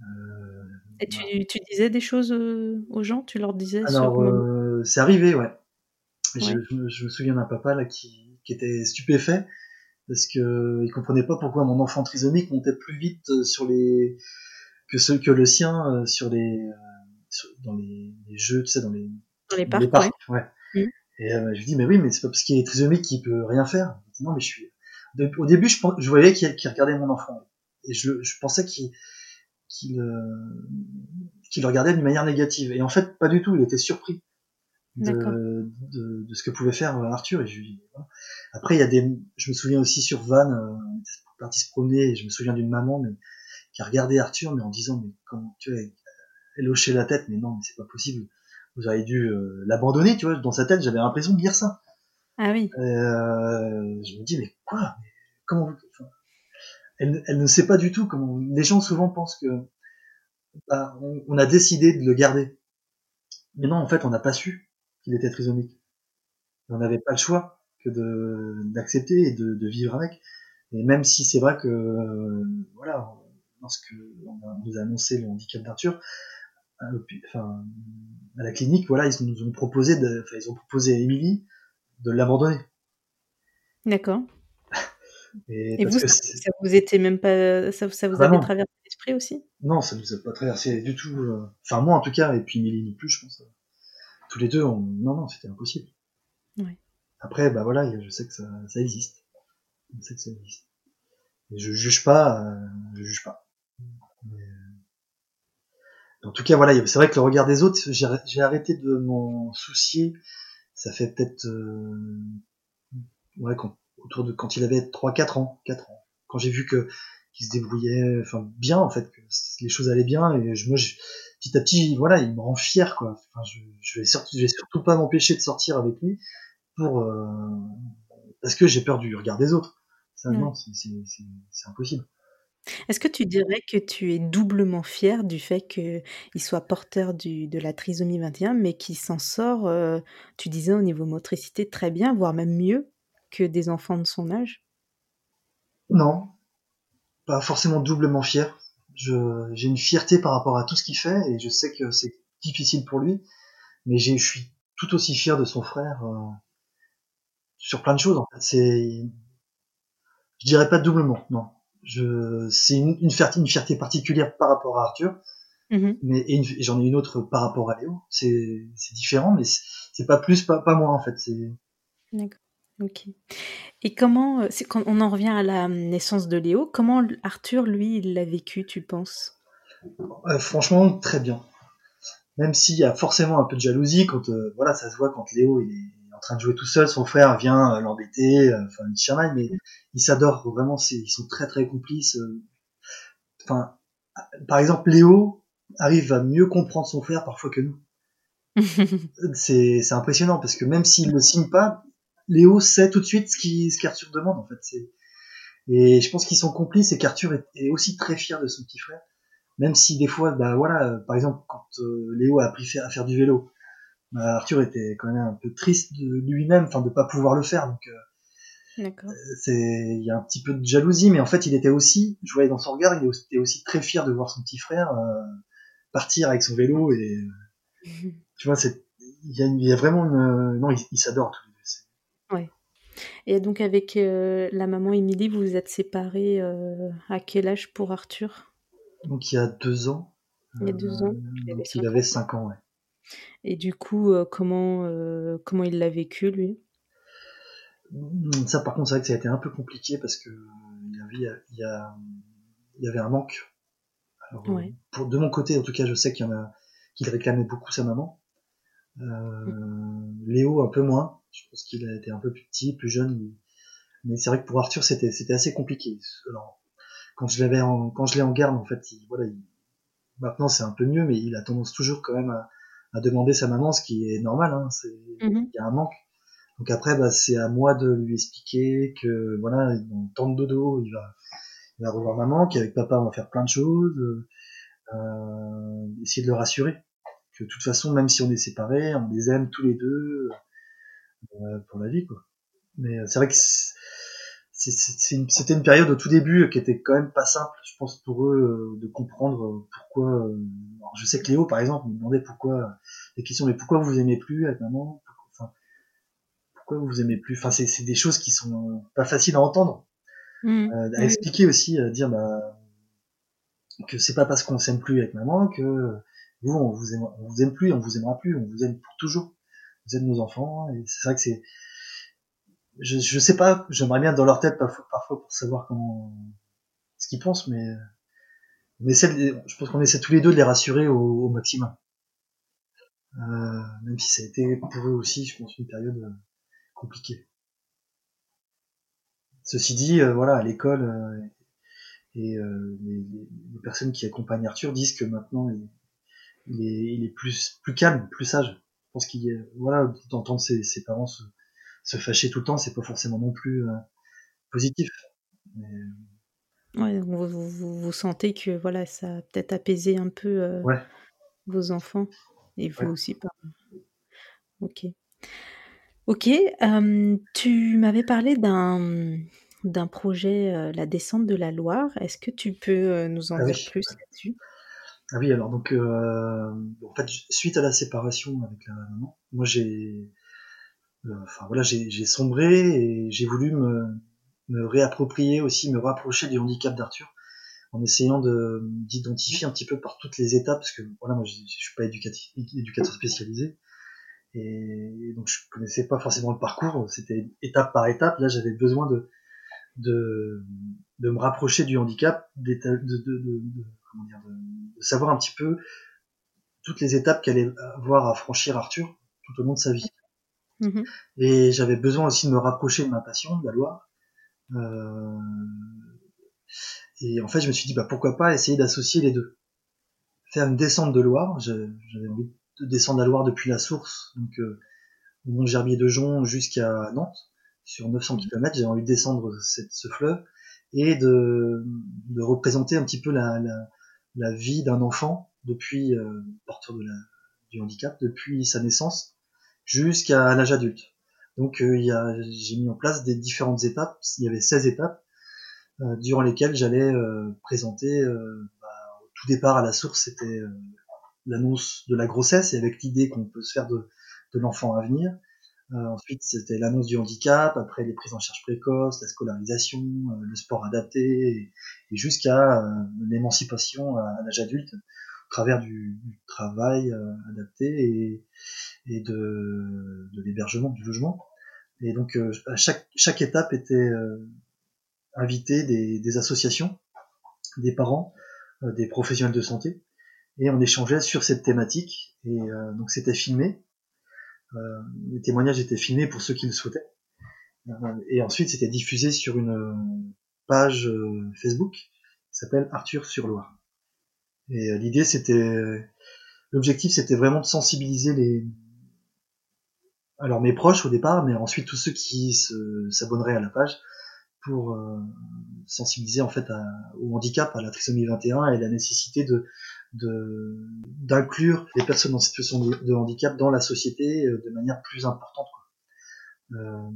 euh,
Et tu, tu disais des choses euh, aux gens? Tu leur disais
alors,
sur
euh, c'est arrivé, ouais. Je,
Ouais.
je me- je me souviens d'un papa là qui, qui était stupéfait parce que il comprenait pas pourquoi mon enfant trisomique montait plus vite euh, sur les que ce que le sien euh, sur les euh, sur- dans les, les jeux, tu sais, dans les
dans les
dans
parcs, ouais.
ouais.
Mhm.
Et je lui dis, mais oui, mais c'est pas parce qu'il est trisomique qu'il peut rien faire. Non, mais je suis. Au début, je, je voyais qu'il regardait mon enfant. Et je, je pensais qu'il qu'il le regardait d'une manière négative. Et en fait, pas du tout. Il était surpris de, de, de, ce que pouvait faire Arthur. Et Après, il y a des. Je me souviens aussi sur Van, euh, on était parti se promener. Et je me souviens d'une maman mais, qui a regardé Arthur, mais en disant mais comment tu vois, elle hochait la tête, mais non, mais c'est pas possible. Vous avez dû euh, l'abandonner, tu vois. Dans sa tête, j'avais l'impression de dire ça.
Ah oui.
Euh, je me dis mais quoi Comment elle, elle, ne sait pas du tout comment. Les gens souvent pensent que bah, on, on, a décidé de le garder. Mais non, en fait, on n'a pas su qu'il était trisomique. On n'avait pas le choix que de d'accepter et de, de, vivre avec. Et même si c'est vrai que euh, voilà, lorsque on, nous a annoncé le handicap d'Arthur, enfin, à la clinique, voilà, ils nous ont proposé, de, enfin, ils ont proposé à Émilie de l'abandonner.
D'accord. Et, vous, ça, vous était même pas, ça, ça vous ah avait traversé l'esprit aussi?
Non, ça nous a pas traversé du tout. Euh, enfin, moi en tout cas, et puis Émilie non plus, je pense. Tous les deux, on... non, non, c'était impossible.
Ouais.
Après, bah voilà, je sais que ça, ça existe. Je sais que ça existe. Et je juge pas, euh, je juge pas. Mais... En tout cas, voilà, c'est vrai que le regard des autres, j'ai arrêté de m'en soucier. Ça fait peut-être, euh... ouais, quand autour de quand il avait 3-4 ans, 4 ans. Quand j'ai vu que qu'il se débrouillait, enfin bien en fait, que les choses allaient bien et je, moi, je, petit à petit, voilà, il me rend fier quoi. Enfin, je, je vais surtout, je vais surtout pas m'empêcher de sortir avec lui pour euh, parce que j'ai peur du regard des autres. Ça, non, c'est impossible.
Est-ce que tu dirais que tu es doublement fier du fait qu'il soit porteur du, de la trisomie 21, mais qu'il s'en sort, euh, tu disais au niveau motricité, très bien, voire même mieux que des enfants de son âge?
Non, pas forcément doublement fier. J'ai une fierté par rapport à tout ce qu'il fait et je sais que c'est difficile pour lui, mais je suis tout aussi fier de son frère euh, sur plein de choses. En fait, c'est, je dirais pas doublement, non. Je, c'est une, une, fierté, une fierté particulière par rapport à Arthur, mm-hmm. mais et, j'en ai une autre par rapport à Léo. C'est, c'est différent, mais c'est pas plus, pas, pas moins en fait. C'est.
D'accord. Ok. Et comment, euh, quand on en revient à la naissance de Léo, comment Arthur, lui, il l'a vécu, tu penses?
Euh, Franchement, très bien. Même s'il y a forcément un peu de jalousie quand, euh, voilà, ça se voit quand Léo il est en train de jouer tout seul, son frère vient l'embêter, enfin il chamaille, mais ils s'adorent vraiment, ils sont très très complices. Enfin, par exemple, Léo arrive à mieux comprendre son frère parfois que nous. c'est impressionnant parce que même s'il ne le signe pas, Léo sait tout de suite ce qu'Arthur demande en fait. Et je pense qu'ils sont complices et qu'Arthur est, aussi très fier de son petit frère. Même si des fois, bah voilà, euh, par exemple, quand euh, Léo a appris à faire du vélo, bah, Arthur était quand même un peu triste de lui-même, enfin de pas pouvoir le faire. Donc
euh,
c'est, il y a un petit peu de jalousie, mais en fait, il était aussi, je voyais dans son regard, il était aussi très fier de voir son petit frère partir avec son vélo et tu vois, c'est, il y a, y a, vraiment une, non, ils il s'adorent tous
Ouais. Et donc avec euh, la maman Émilie, vous vous êtes séparés euh, à quel âge pour Arthur?
Donc il y a deux ans.
Il y a deux ans.
Euh, donc il avait cinq ans, ouais.
Et du coup, comment, comment il l'a vécu, lui?
Mmh, Ça, par contre, c'est vrai que ça a été un peu compliqué parce que il y avait, il y a, il y avait un manque. Alors, pour, de mon côté, en tout cas, je sais qu'il y en a qu'il réclamait beaucoup sa maman. Mmh. Léo, un peu moins. Je pense qu'il a été un peu plus petit, plus jeune. Mais c'est vrai que pour Arthur, c'était c'était assez compliqué. Alors, quand je l'avais en, quand je l'ai en garde, en fait, il, voilà, maintenant c'est un peu mieux, mais il a tendance toujours quand même à, à demander sa maman, ce qui est normal. Hein, c'est mm-hmm. il y a un manque. Donc après, bah, c'est à moi de lui expliquer que voilà, dans temps de dodo, il va, il va revoir maman, qu'avec papa on va faire plein de choses, euh, essayer de le rassurer que de toute façon, même si on est séparés, on les aime tous les deux. Euh, pour la vie, quoi. Mais euh, c'est vrai que c'était une, période au tout début qui était quand même pas simple, je pense, pour eux euh, de comprendre pourquoi. Alors je sais que Léo, par exemple, me demandait pourquoi des questions, mais pourquoi vous aimez plus avec maman? Enfin, Pourquoi vous aimez plus? Enfin, c'est des choses qui sont pas faciles à entendre, mmh. à expliquer aussi, à dire bah, que c'est pas parce qu'on s'aime plus avec maman que vous on vous aime, on vous aime plus, on vous aimera plus, on vous aime pour toujours vous êtes nos enfants. Et c'est vrai que c'est, je, je sais pas, j'aimerais bien dans leur tête parfois, parfois pour savoir comment, ce qu'ils pensent, mais on je pense qu'on essaie tous les deux de les rassurer au, au maximum. Euh, même si ça a été pour eux aussi, je pense, une période euh, compliquée. Ceci dit, euh, voilà, à l'école euh, et euh, les, les, personnes qui accompagnent Arthur disent que maintenant il, il, est, il est, plus plus calme, plus sage. Je pense qu'il voilà d'entendre ses, ses, parents se, se, fâcher tout le temps, c'est pas forcément non plus positif. Mais...
Ouais, vous, vous, vous, sentez que voilà, ça a peut-être apaisé un peu
ouais.
vos enfants et vous ouais. aussi. Pas... Ok. Ok, euh, tu m'avais parlé d'un d'un projet, euh, la descente de la Loire. Est-ce que tu peux euh, nous en
ah
dire
oui.
plus là-dessus?
Ah oui, alors donc, euh, en fait, suite à la séparation avec la maman, moi j'ai, enfin voilà, j'ai sombré et j'ai voulu me, me réapproprier aussi, me rapprocher du handicap d'Arthur en essayant de d'identifier un petit peu par toutes les étapes, parce que voilà, moi je suis pas éducatif, éducateur spécialisé, et donc je connaissais pas forcément le parcours, c'était étape par étape. Là, j'avais besoin de, de, de me rapprocher du handicap, de, de, de, comment dire, de, savoir un petit peu toutes les étapes qu'allait avoir à franchir Arthur tout au long de sa vie.
Mmh.
Et j'avais besoin aussi de me rapprocher de ma passion, de la Loire. Euh, et en fait, je me suis dit, bah, pourquoi pas essayer d'associer les deux. Faire une descente de Loire, j'avais envie de descendre la Loire depuis la source, donc euh, Mont Gerbier de Jon jusqu'à Nantes, sur 900 km, j'avais envie de descendre cette, ce fleuve et de, de, représenter un petit peu la, la, la vie d'un enfant depuis euh, de la, du handicap, depuis sa naissance jusqu'à l'âge adulte. Donc euh, j'ai mis en place des différentes étapes, il y avait 16 étapes euh, durant lesquelles j'allais euh, présenter bah, au tout départ à la source, c'était l'annonce de la grossesse et avec l'idée qu'on peut se faire de, de l'enfant à venir. Euh, ensuite, c'était l'annonce du handicap, après les prises en charge précoces, la scolarisation, euh, le sport adapté, et, jusqu'à euh, l'émancipation à, l'âge adulte, au travers du, travail adapté et, de, l'hébergement, du logement. Et donc, à chaque, chaque étape était invité des, associations, des parents, des professionnels de santé, et on échangeait sur cette thématique. Et euh, donc c'était filmé. Euh, les témoignages étaient filmés pour ceux qui le souhaitaient. Euh, et ensuite c'était diffusé sur une page Facebook qui s'appelle Arthur sur Loire. Et l'idée c'était, l'objectif c'était vraiment de sensibiliser les, alors mes proches au départ, mais ensuite tous ceux qui s'abonneraient à la page pour euh, sensibiliser en fait au handicap, à la trisomie 21 et la nécessité de d'inclure les personnes en situation de, handicap dans la société de manière plus importante. Quoi. Euh,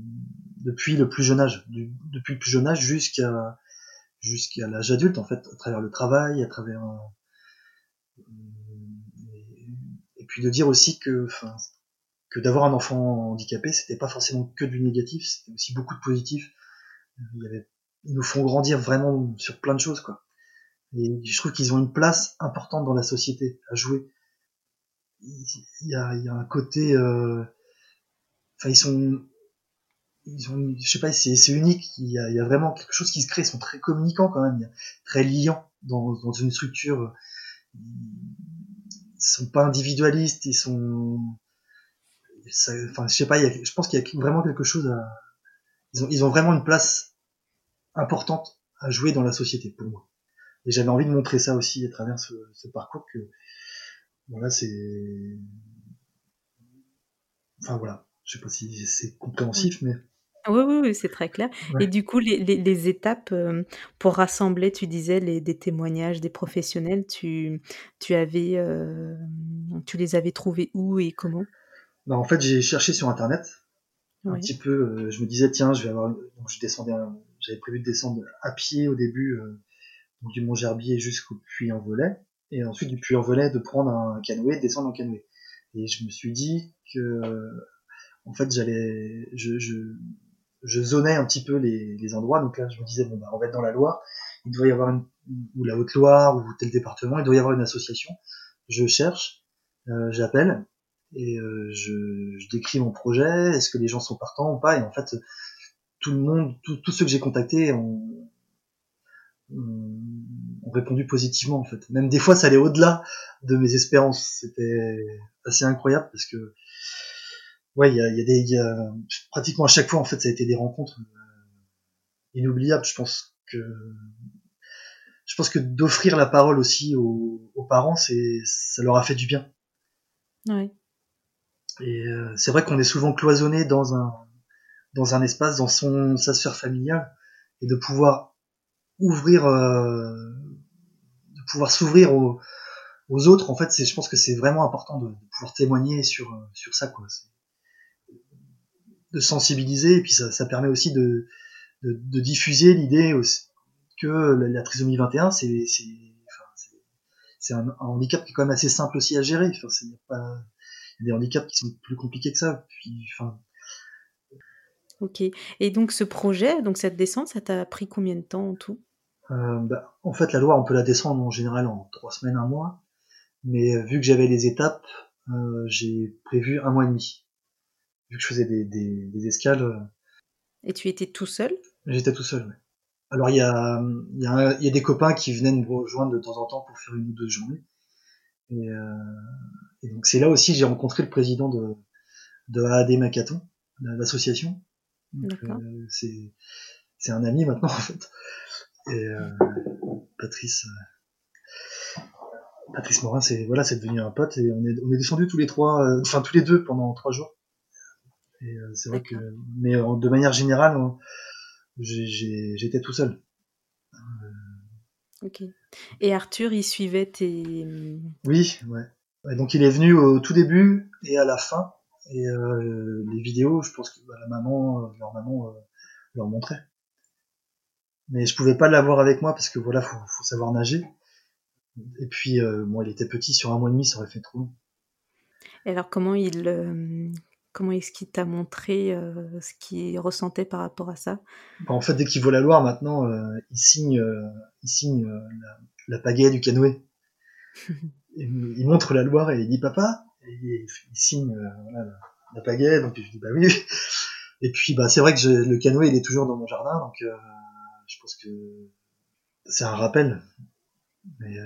depuis le plus jeune âge, du, depuis le plus jeune âge jusqu'à jusqu'à l'âge adulte en fait, à travers le travail, à travers euh, et, et, puis de dire aussi que, enfin, que d'avoir un enfant handicapé, c'était pas forcément que du négatif, c'était aussi beaucoup de positif. Il y avait, ils nous font grandir vraiment sur plein de choses quoi. Et je trouve qu'ils ont une place importante dans la société à jouer. Il y a, il y a un côté, euh... enfin ils sont, ils ont, je sais pas, c'est, unique. Il y, a, il y a vraiment quelque chose qui se crée. Ils sont très communicants quand même, très liants dans, dans une structure. Ils sont pas individualistes. Ils sont, ça, enfin je sais pas. Il y a, je pense qu'il y a vraiment quelque chose à. Ils ont, ils ont vraiment une place importante à jouer dans la société pour moi. Et j'avais envie de montrer ça aussi à travers ce, ce parcours que voilà c'est enfin voilà je sais pas si c'est compréhensif mais
oui, oui, oui c'est très clair. Ouais. Et du coup, les, les, les étapes euh, pour rassembler, tu disais, les, des témoignages des professionnels, tu, tu, avais, euh, tu les avais trouvés où et comment?
Bah, En fait, j'ai cherché sur Internet un petit peu. Euh, je me disais, tiens, je vais avoir. Donc, je descendais, j'avais prévu de descendre à pied au début du Mont Gerbier jusqu'au puits en volet, et ensuite du puits en volet de prendre un canoë, de descendre en canoë. Et je me suis dit que, en fait, j'allais, je, je, je un petit peu les, les, endroits. Donc là, je me disais bon bah on va être dans la Loire, il doit y avoir une, ou la Haute-Loire ou tel département, il doit y avoir une association. Je cherche, euh, j'appelle, et euh, je, je, décris mon projet. Est-ce que les gens sont partants ou pas? Et en fait, tout le monde, tous ceux que j'ai contactés ont, ont, répondu positivement en fait. Même des fois, ça allait au-delà de mes espérances. C'était assez incroyable parce que ouais, il y a, y a, des, y a, pratiquement à chaque fois en fait, ça a été des rencontres euh, inoubliables. Je pense que je pense que d'offrir la parole aussi aux, aux parents, c'est ça leur a fait du bien.
Ouais.
Et euh, c'est vrai qu'on est souvent cloisonné dans un dans un espace, dans son sa sphère familiale, et de pouvoir ouvrir, euh, de pouvoir s'ouvrir aux, autres. En fait, je pense que c'est vraiment important de, pouvoir témoigner sur sur ça, quoi. De sensibiliser, et puis ça, ça permet aussi de de, diffuser l'idée que la, trisomie 21, c'est c'est un, un, handicap qui est quand même assez simple aussi à gérer. Enfin, pas il y a des handicaps qui sont plus compliqués que ça. Puis, enfin.
Ok. Et donc ce projet, donc cette descente, ça t'a pris combien de temps en tout?
Euh, bah, En fait, la loi, on peut la descendre en général en trois semaines, un mois. Mais euh, vu que j'avais les étapes, euh, j'ai prévu un mois et demi. Vu que je faisais des, des, des escales. Euh,
et tu étais tout seul?
J'étais tout seul, oui. Alors il y a, y, a, y a des copains qui venaient me rejoindre de temps en temps pour faire une ou deux journées. Et, euh, et donc c'est là aussi j'ai rencontré le président de, de AAD Macaton, l'association. C'est c'est un ami maintenant en fait. Et euh, Patrice euh, Patrice Morin, c'est voilà, c'est devenu un pote et on est on est descendu tous les trois, euh, enfin tous les deux pendant trois jours. Et euh, c'est vrai que, mais de manière générale, j'étais tout seul.
Ok. Et Arthur, il suivait tes.
Oui, ouais. ouais. donc il est venu au tout début et à la fin. Et euh, les vidéos, je pense que bah, la maman, euh, leur maman euh, leur montrait. Mais je pouvais pas l'avoir avec moi parce que voilà, faut, faut savoir nager. Et puis, euh, moi, il était petit, sur un mois et demi, ça aurait fait trop long.
Et alors, comment il, euh, comment est-ce qu'il t'a montré euh, ce qu'il ressentait par rapport à ça?
Bah, En fait, dès qu'il voit la Loire, maintenant, il signe, il signe la, la, pagaie du canoë. il montre la Loire et il dit papa. Et il, il signe voilà, la, la, pagaie, donc je dis bah oui. Et puis, bah, c'est vrai que je, le canoë, il est toujours dans mon jardin, donc je pense que c'est un rappel. Mais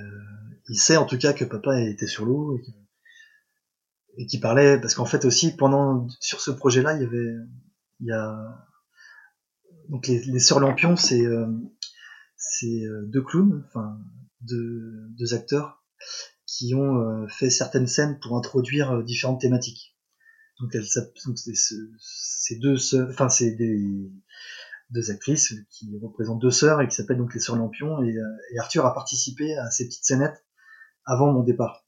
il sait en tout cas que papa était sur l'eau et que et qui parlait parce qu'en fait aussi pendant sur ce projet-là il y avait il y a donc les, sœurs Lampion c'est euh, c'est deux clowns enfin deux, acteurs qui ont euh, fait certaines scènes pour introduire euh, différentes thématiques donc elles c'est deux enfin c'est des deux actrices qui représentent deux sœurs et qui s'appellent donc les sœurs Lampion et, et Arthur a participé à ces petites scénettes avant mon départ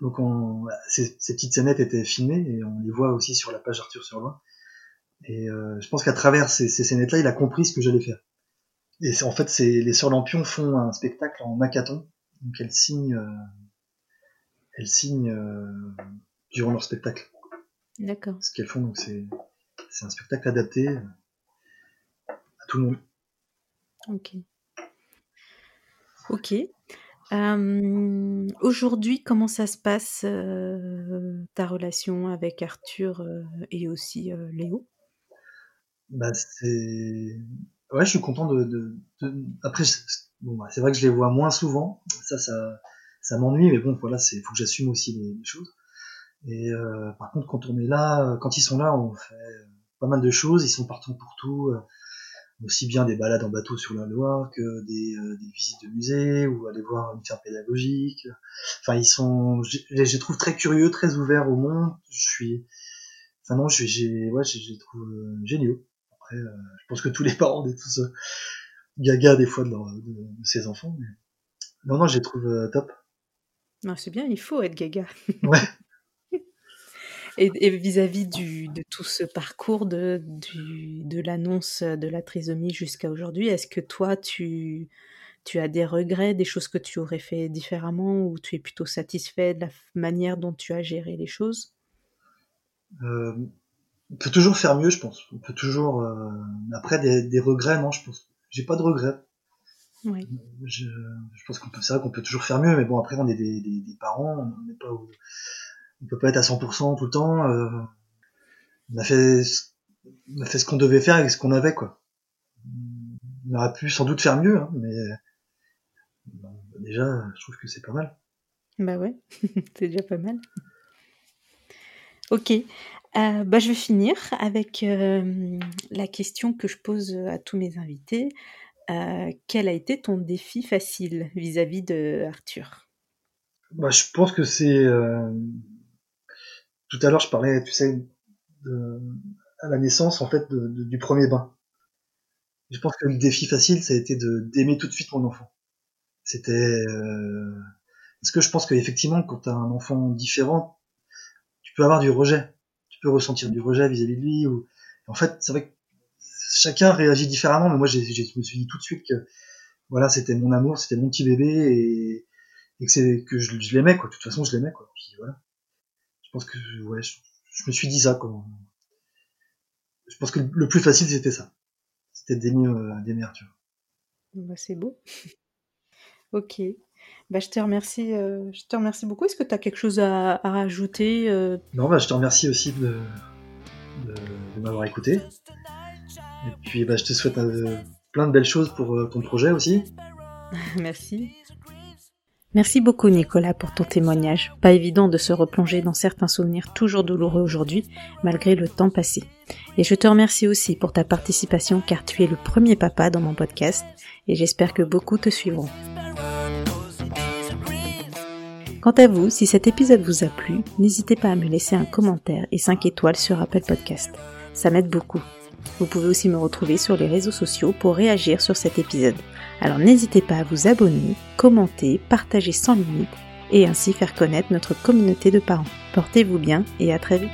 donc on, ces, ces, petites scénettes étaient filmées et on les voit aussi sur la page Arthur sur Loin. Et euh, je pense qu'à travers ces, ces scénettes-là, il a compris ce que j'allais faire. Et en fait, c'est les Sœurs Lampion font un spectacle en macaton. Donc elles signent, euh, elles signent euh, durant leur spectacle.
D'accord.
Ce qu'elles font, donc c'est c'est un spectacle adapté à tout le monde.
Ok. Ok. Euh, Aujourd'hui, comment ça se passe euh, ta relation avec Arthur euh, et aussi Léo?
Bah, c'est ouais, je suis content de. de, de... Après, bon, bah, c'est vrai que je les vois moins souvent. Ça, ça, ça m'ennuie, mais bon, voilà, c'est faut que j'assume aussi les, les, choses. Et par contre, quand on est là, quand ils sont là, on fait pas mal de choses. Ils sont partout pour tout aussi bien des balades en bateau sur la Loire que des, euh, des visites de musées ou aller voir une ferme pédagogique. Enfin, ils sont, je les trouve très curieux, très ouverts au monde. Je suis, enfin non, j'ai, ouais, je les trouve euh, géniaux. Après, euh, je pense que tous les parents des tous euh, gaga des fois de, leur, de, de ses enfants. Mais... Non, non, je les trouve euh, top.
Non, c'est bien, il faut être gaga.
Ouais.
Et vis-à-vis -vis de tout ce parcours de, du, de l'annonce de la trisomie jusqu'à aujourd'hui, est-ce que toi, tu, tu as des regrets, des choses que tu aurais fait différemment ou tu es plutôt satisfait de la manière dont tu as géré les choses?
Euh, On peut toujours faire mieux, je pense. On peut toujours. Euh, après, des, des, regrets, non, je pense. J'ai pas de regrets.
Oui.
Je, je pense qu'on peut ça, qu'on peut toujours faire mieux, mais bon, après, on est des, des, des parents, on n'est pas. On peut pas être à 100% tout le temps. Euh, on a fait, on a fait ce qu'on devait faire avec ce qu'on avait, quoi. On aurait pu sans doute faire mieux, hein, mais déjà, je trouve que c'est pas mal.
Bah ouais, c'est déjà pas mal. Ok, euh, bah je vais finir avec euh, la question que je pose à tous mes invités. Euh, quel a été ton défi facile vis-à-vis de Arthur?
Bah, Je pense que c'est... Tout à l'heure, je parlais, tu sais, de... à la naissance, en fait, du premier bain. Je pense que le défi facile, ça a été d'aimer tout de suite mon enfant. C'était... Parce que je pense qu'effectivement, quand tu as un enfant différent, tu peux avoir du rejet tu peux ressentir du rejet vis-à-vis de lui. Ou... En fait, c'est vrai que chacun réagit différemment, mais moi, je me suis dit tout de suite que voilà, c'était mon amour, c'était mon petit bébé et, que, que je, l'aimais, quoi. De toute façon, je l'aimais, quoi. Je pense que, ouais, je, me suis dit ça. Je pense que le plus facile, c'était ça. C'était d'aimer, euh, Arthur.
Bah, c'est beau. ok. Bah, je te remercie, euh, je te remercie beaucoup. Est-ce que tu as quelque chose à, à rajouter euh?
Non, bah, je te remercie aussi de, de, de m'avoir écouté. Et puis, bah, je te souhaite euh, plein de belles choses pour ton projet aussi.
Merci. Merci beaucoup Nicolas pour ton témoignage. Pas évident de se replonger dans certains souvenirs toujours douloureux aujourd'hui, malgré le temps passé. Et je te remercie aussi pour ta participation car tu es le premier papa dans mon podcast et j'espère que beaucoup te suivront. Quant à vous, si cet épisode vous a plu, n'hésitez pas à me laisser un commentaire et 5 étoiles sur Apple Podcast. Ça m'aide beaucoup. Vous pouvez aussi me retrouver sur les réseaux sociaux pour réagir sur cet épisode. Alors n'hésitez pas à vous abonner, commenter, partager sans limite et ainsi faire connaître notre communauté de parents. Portez-vous bien et à très vite.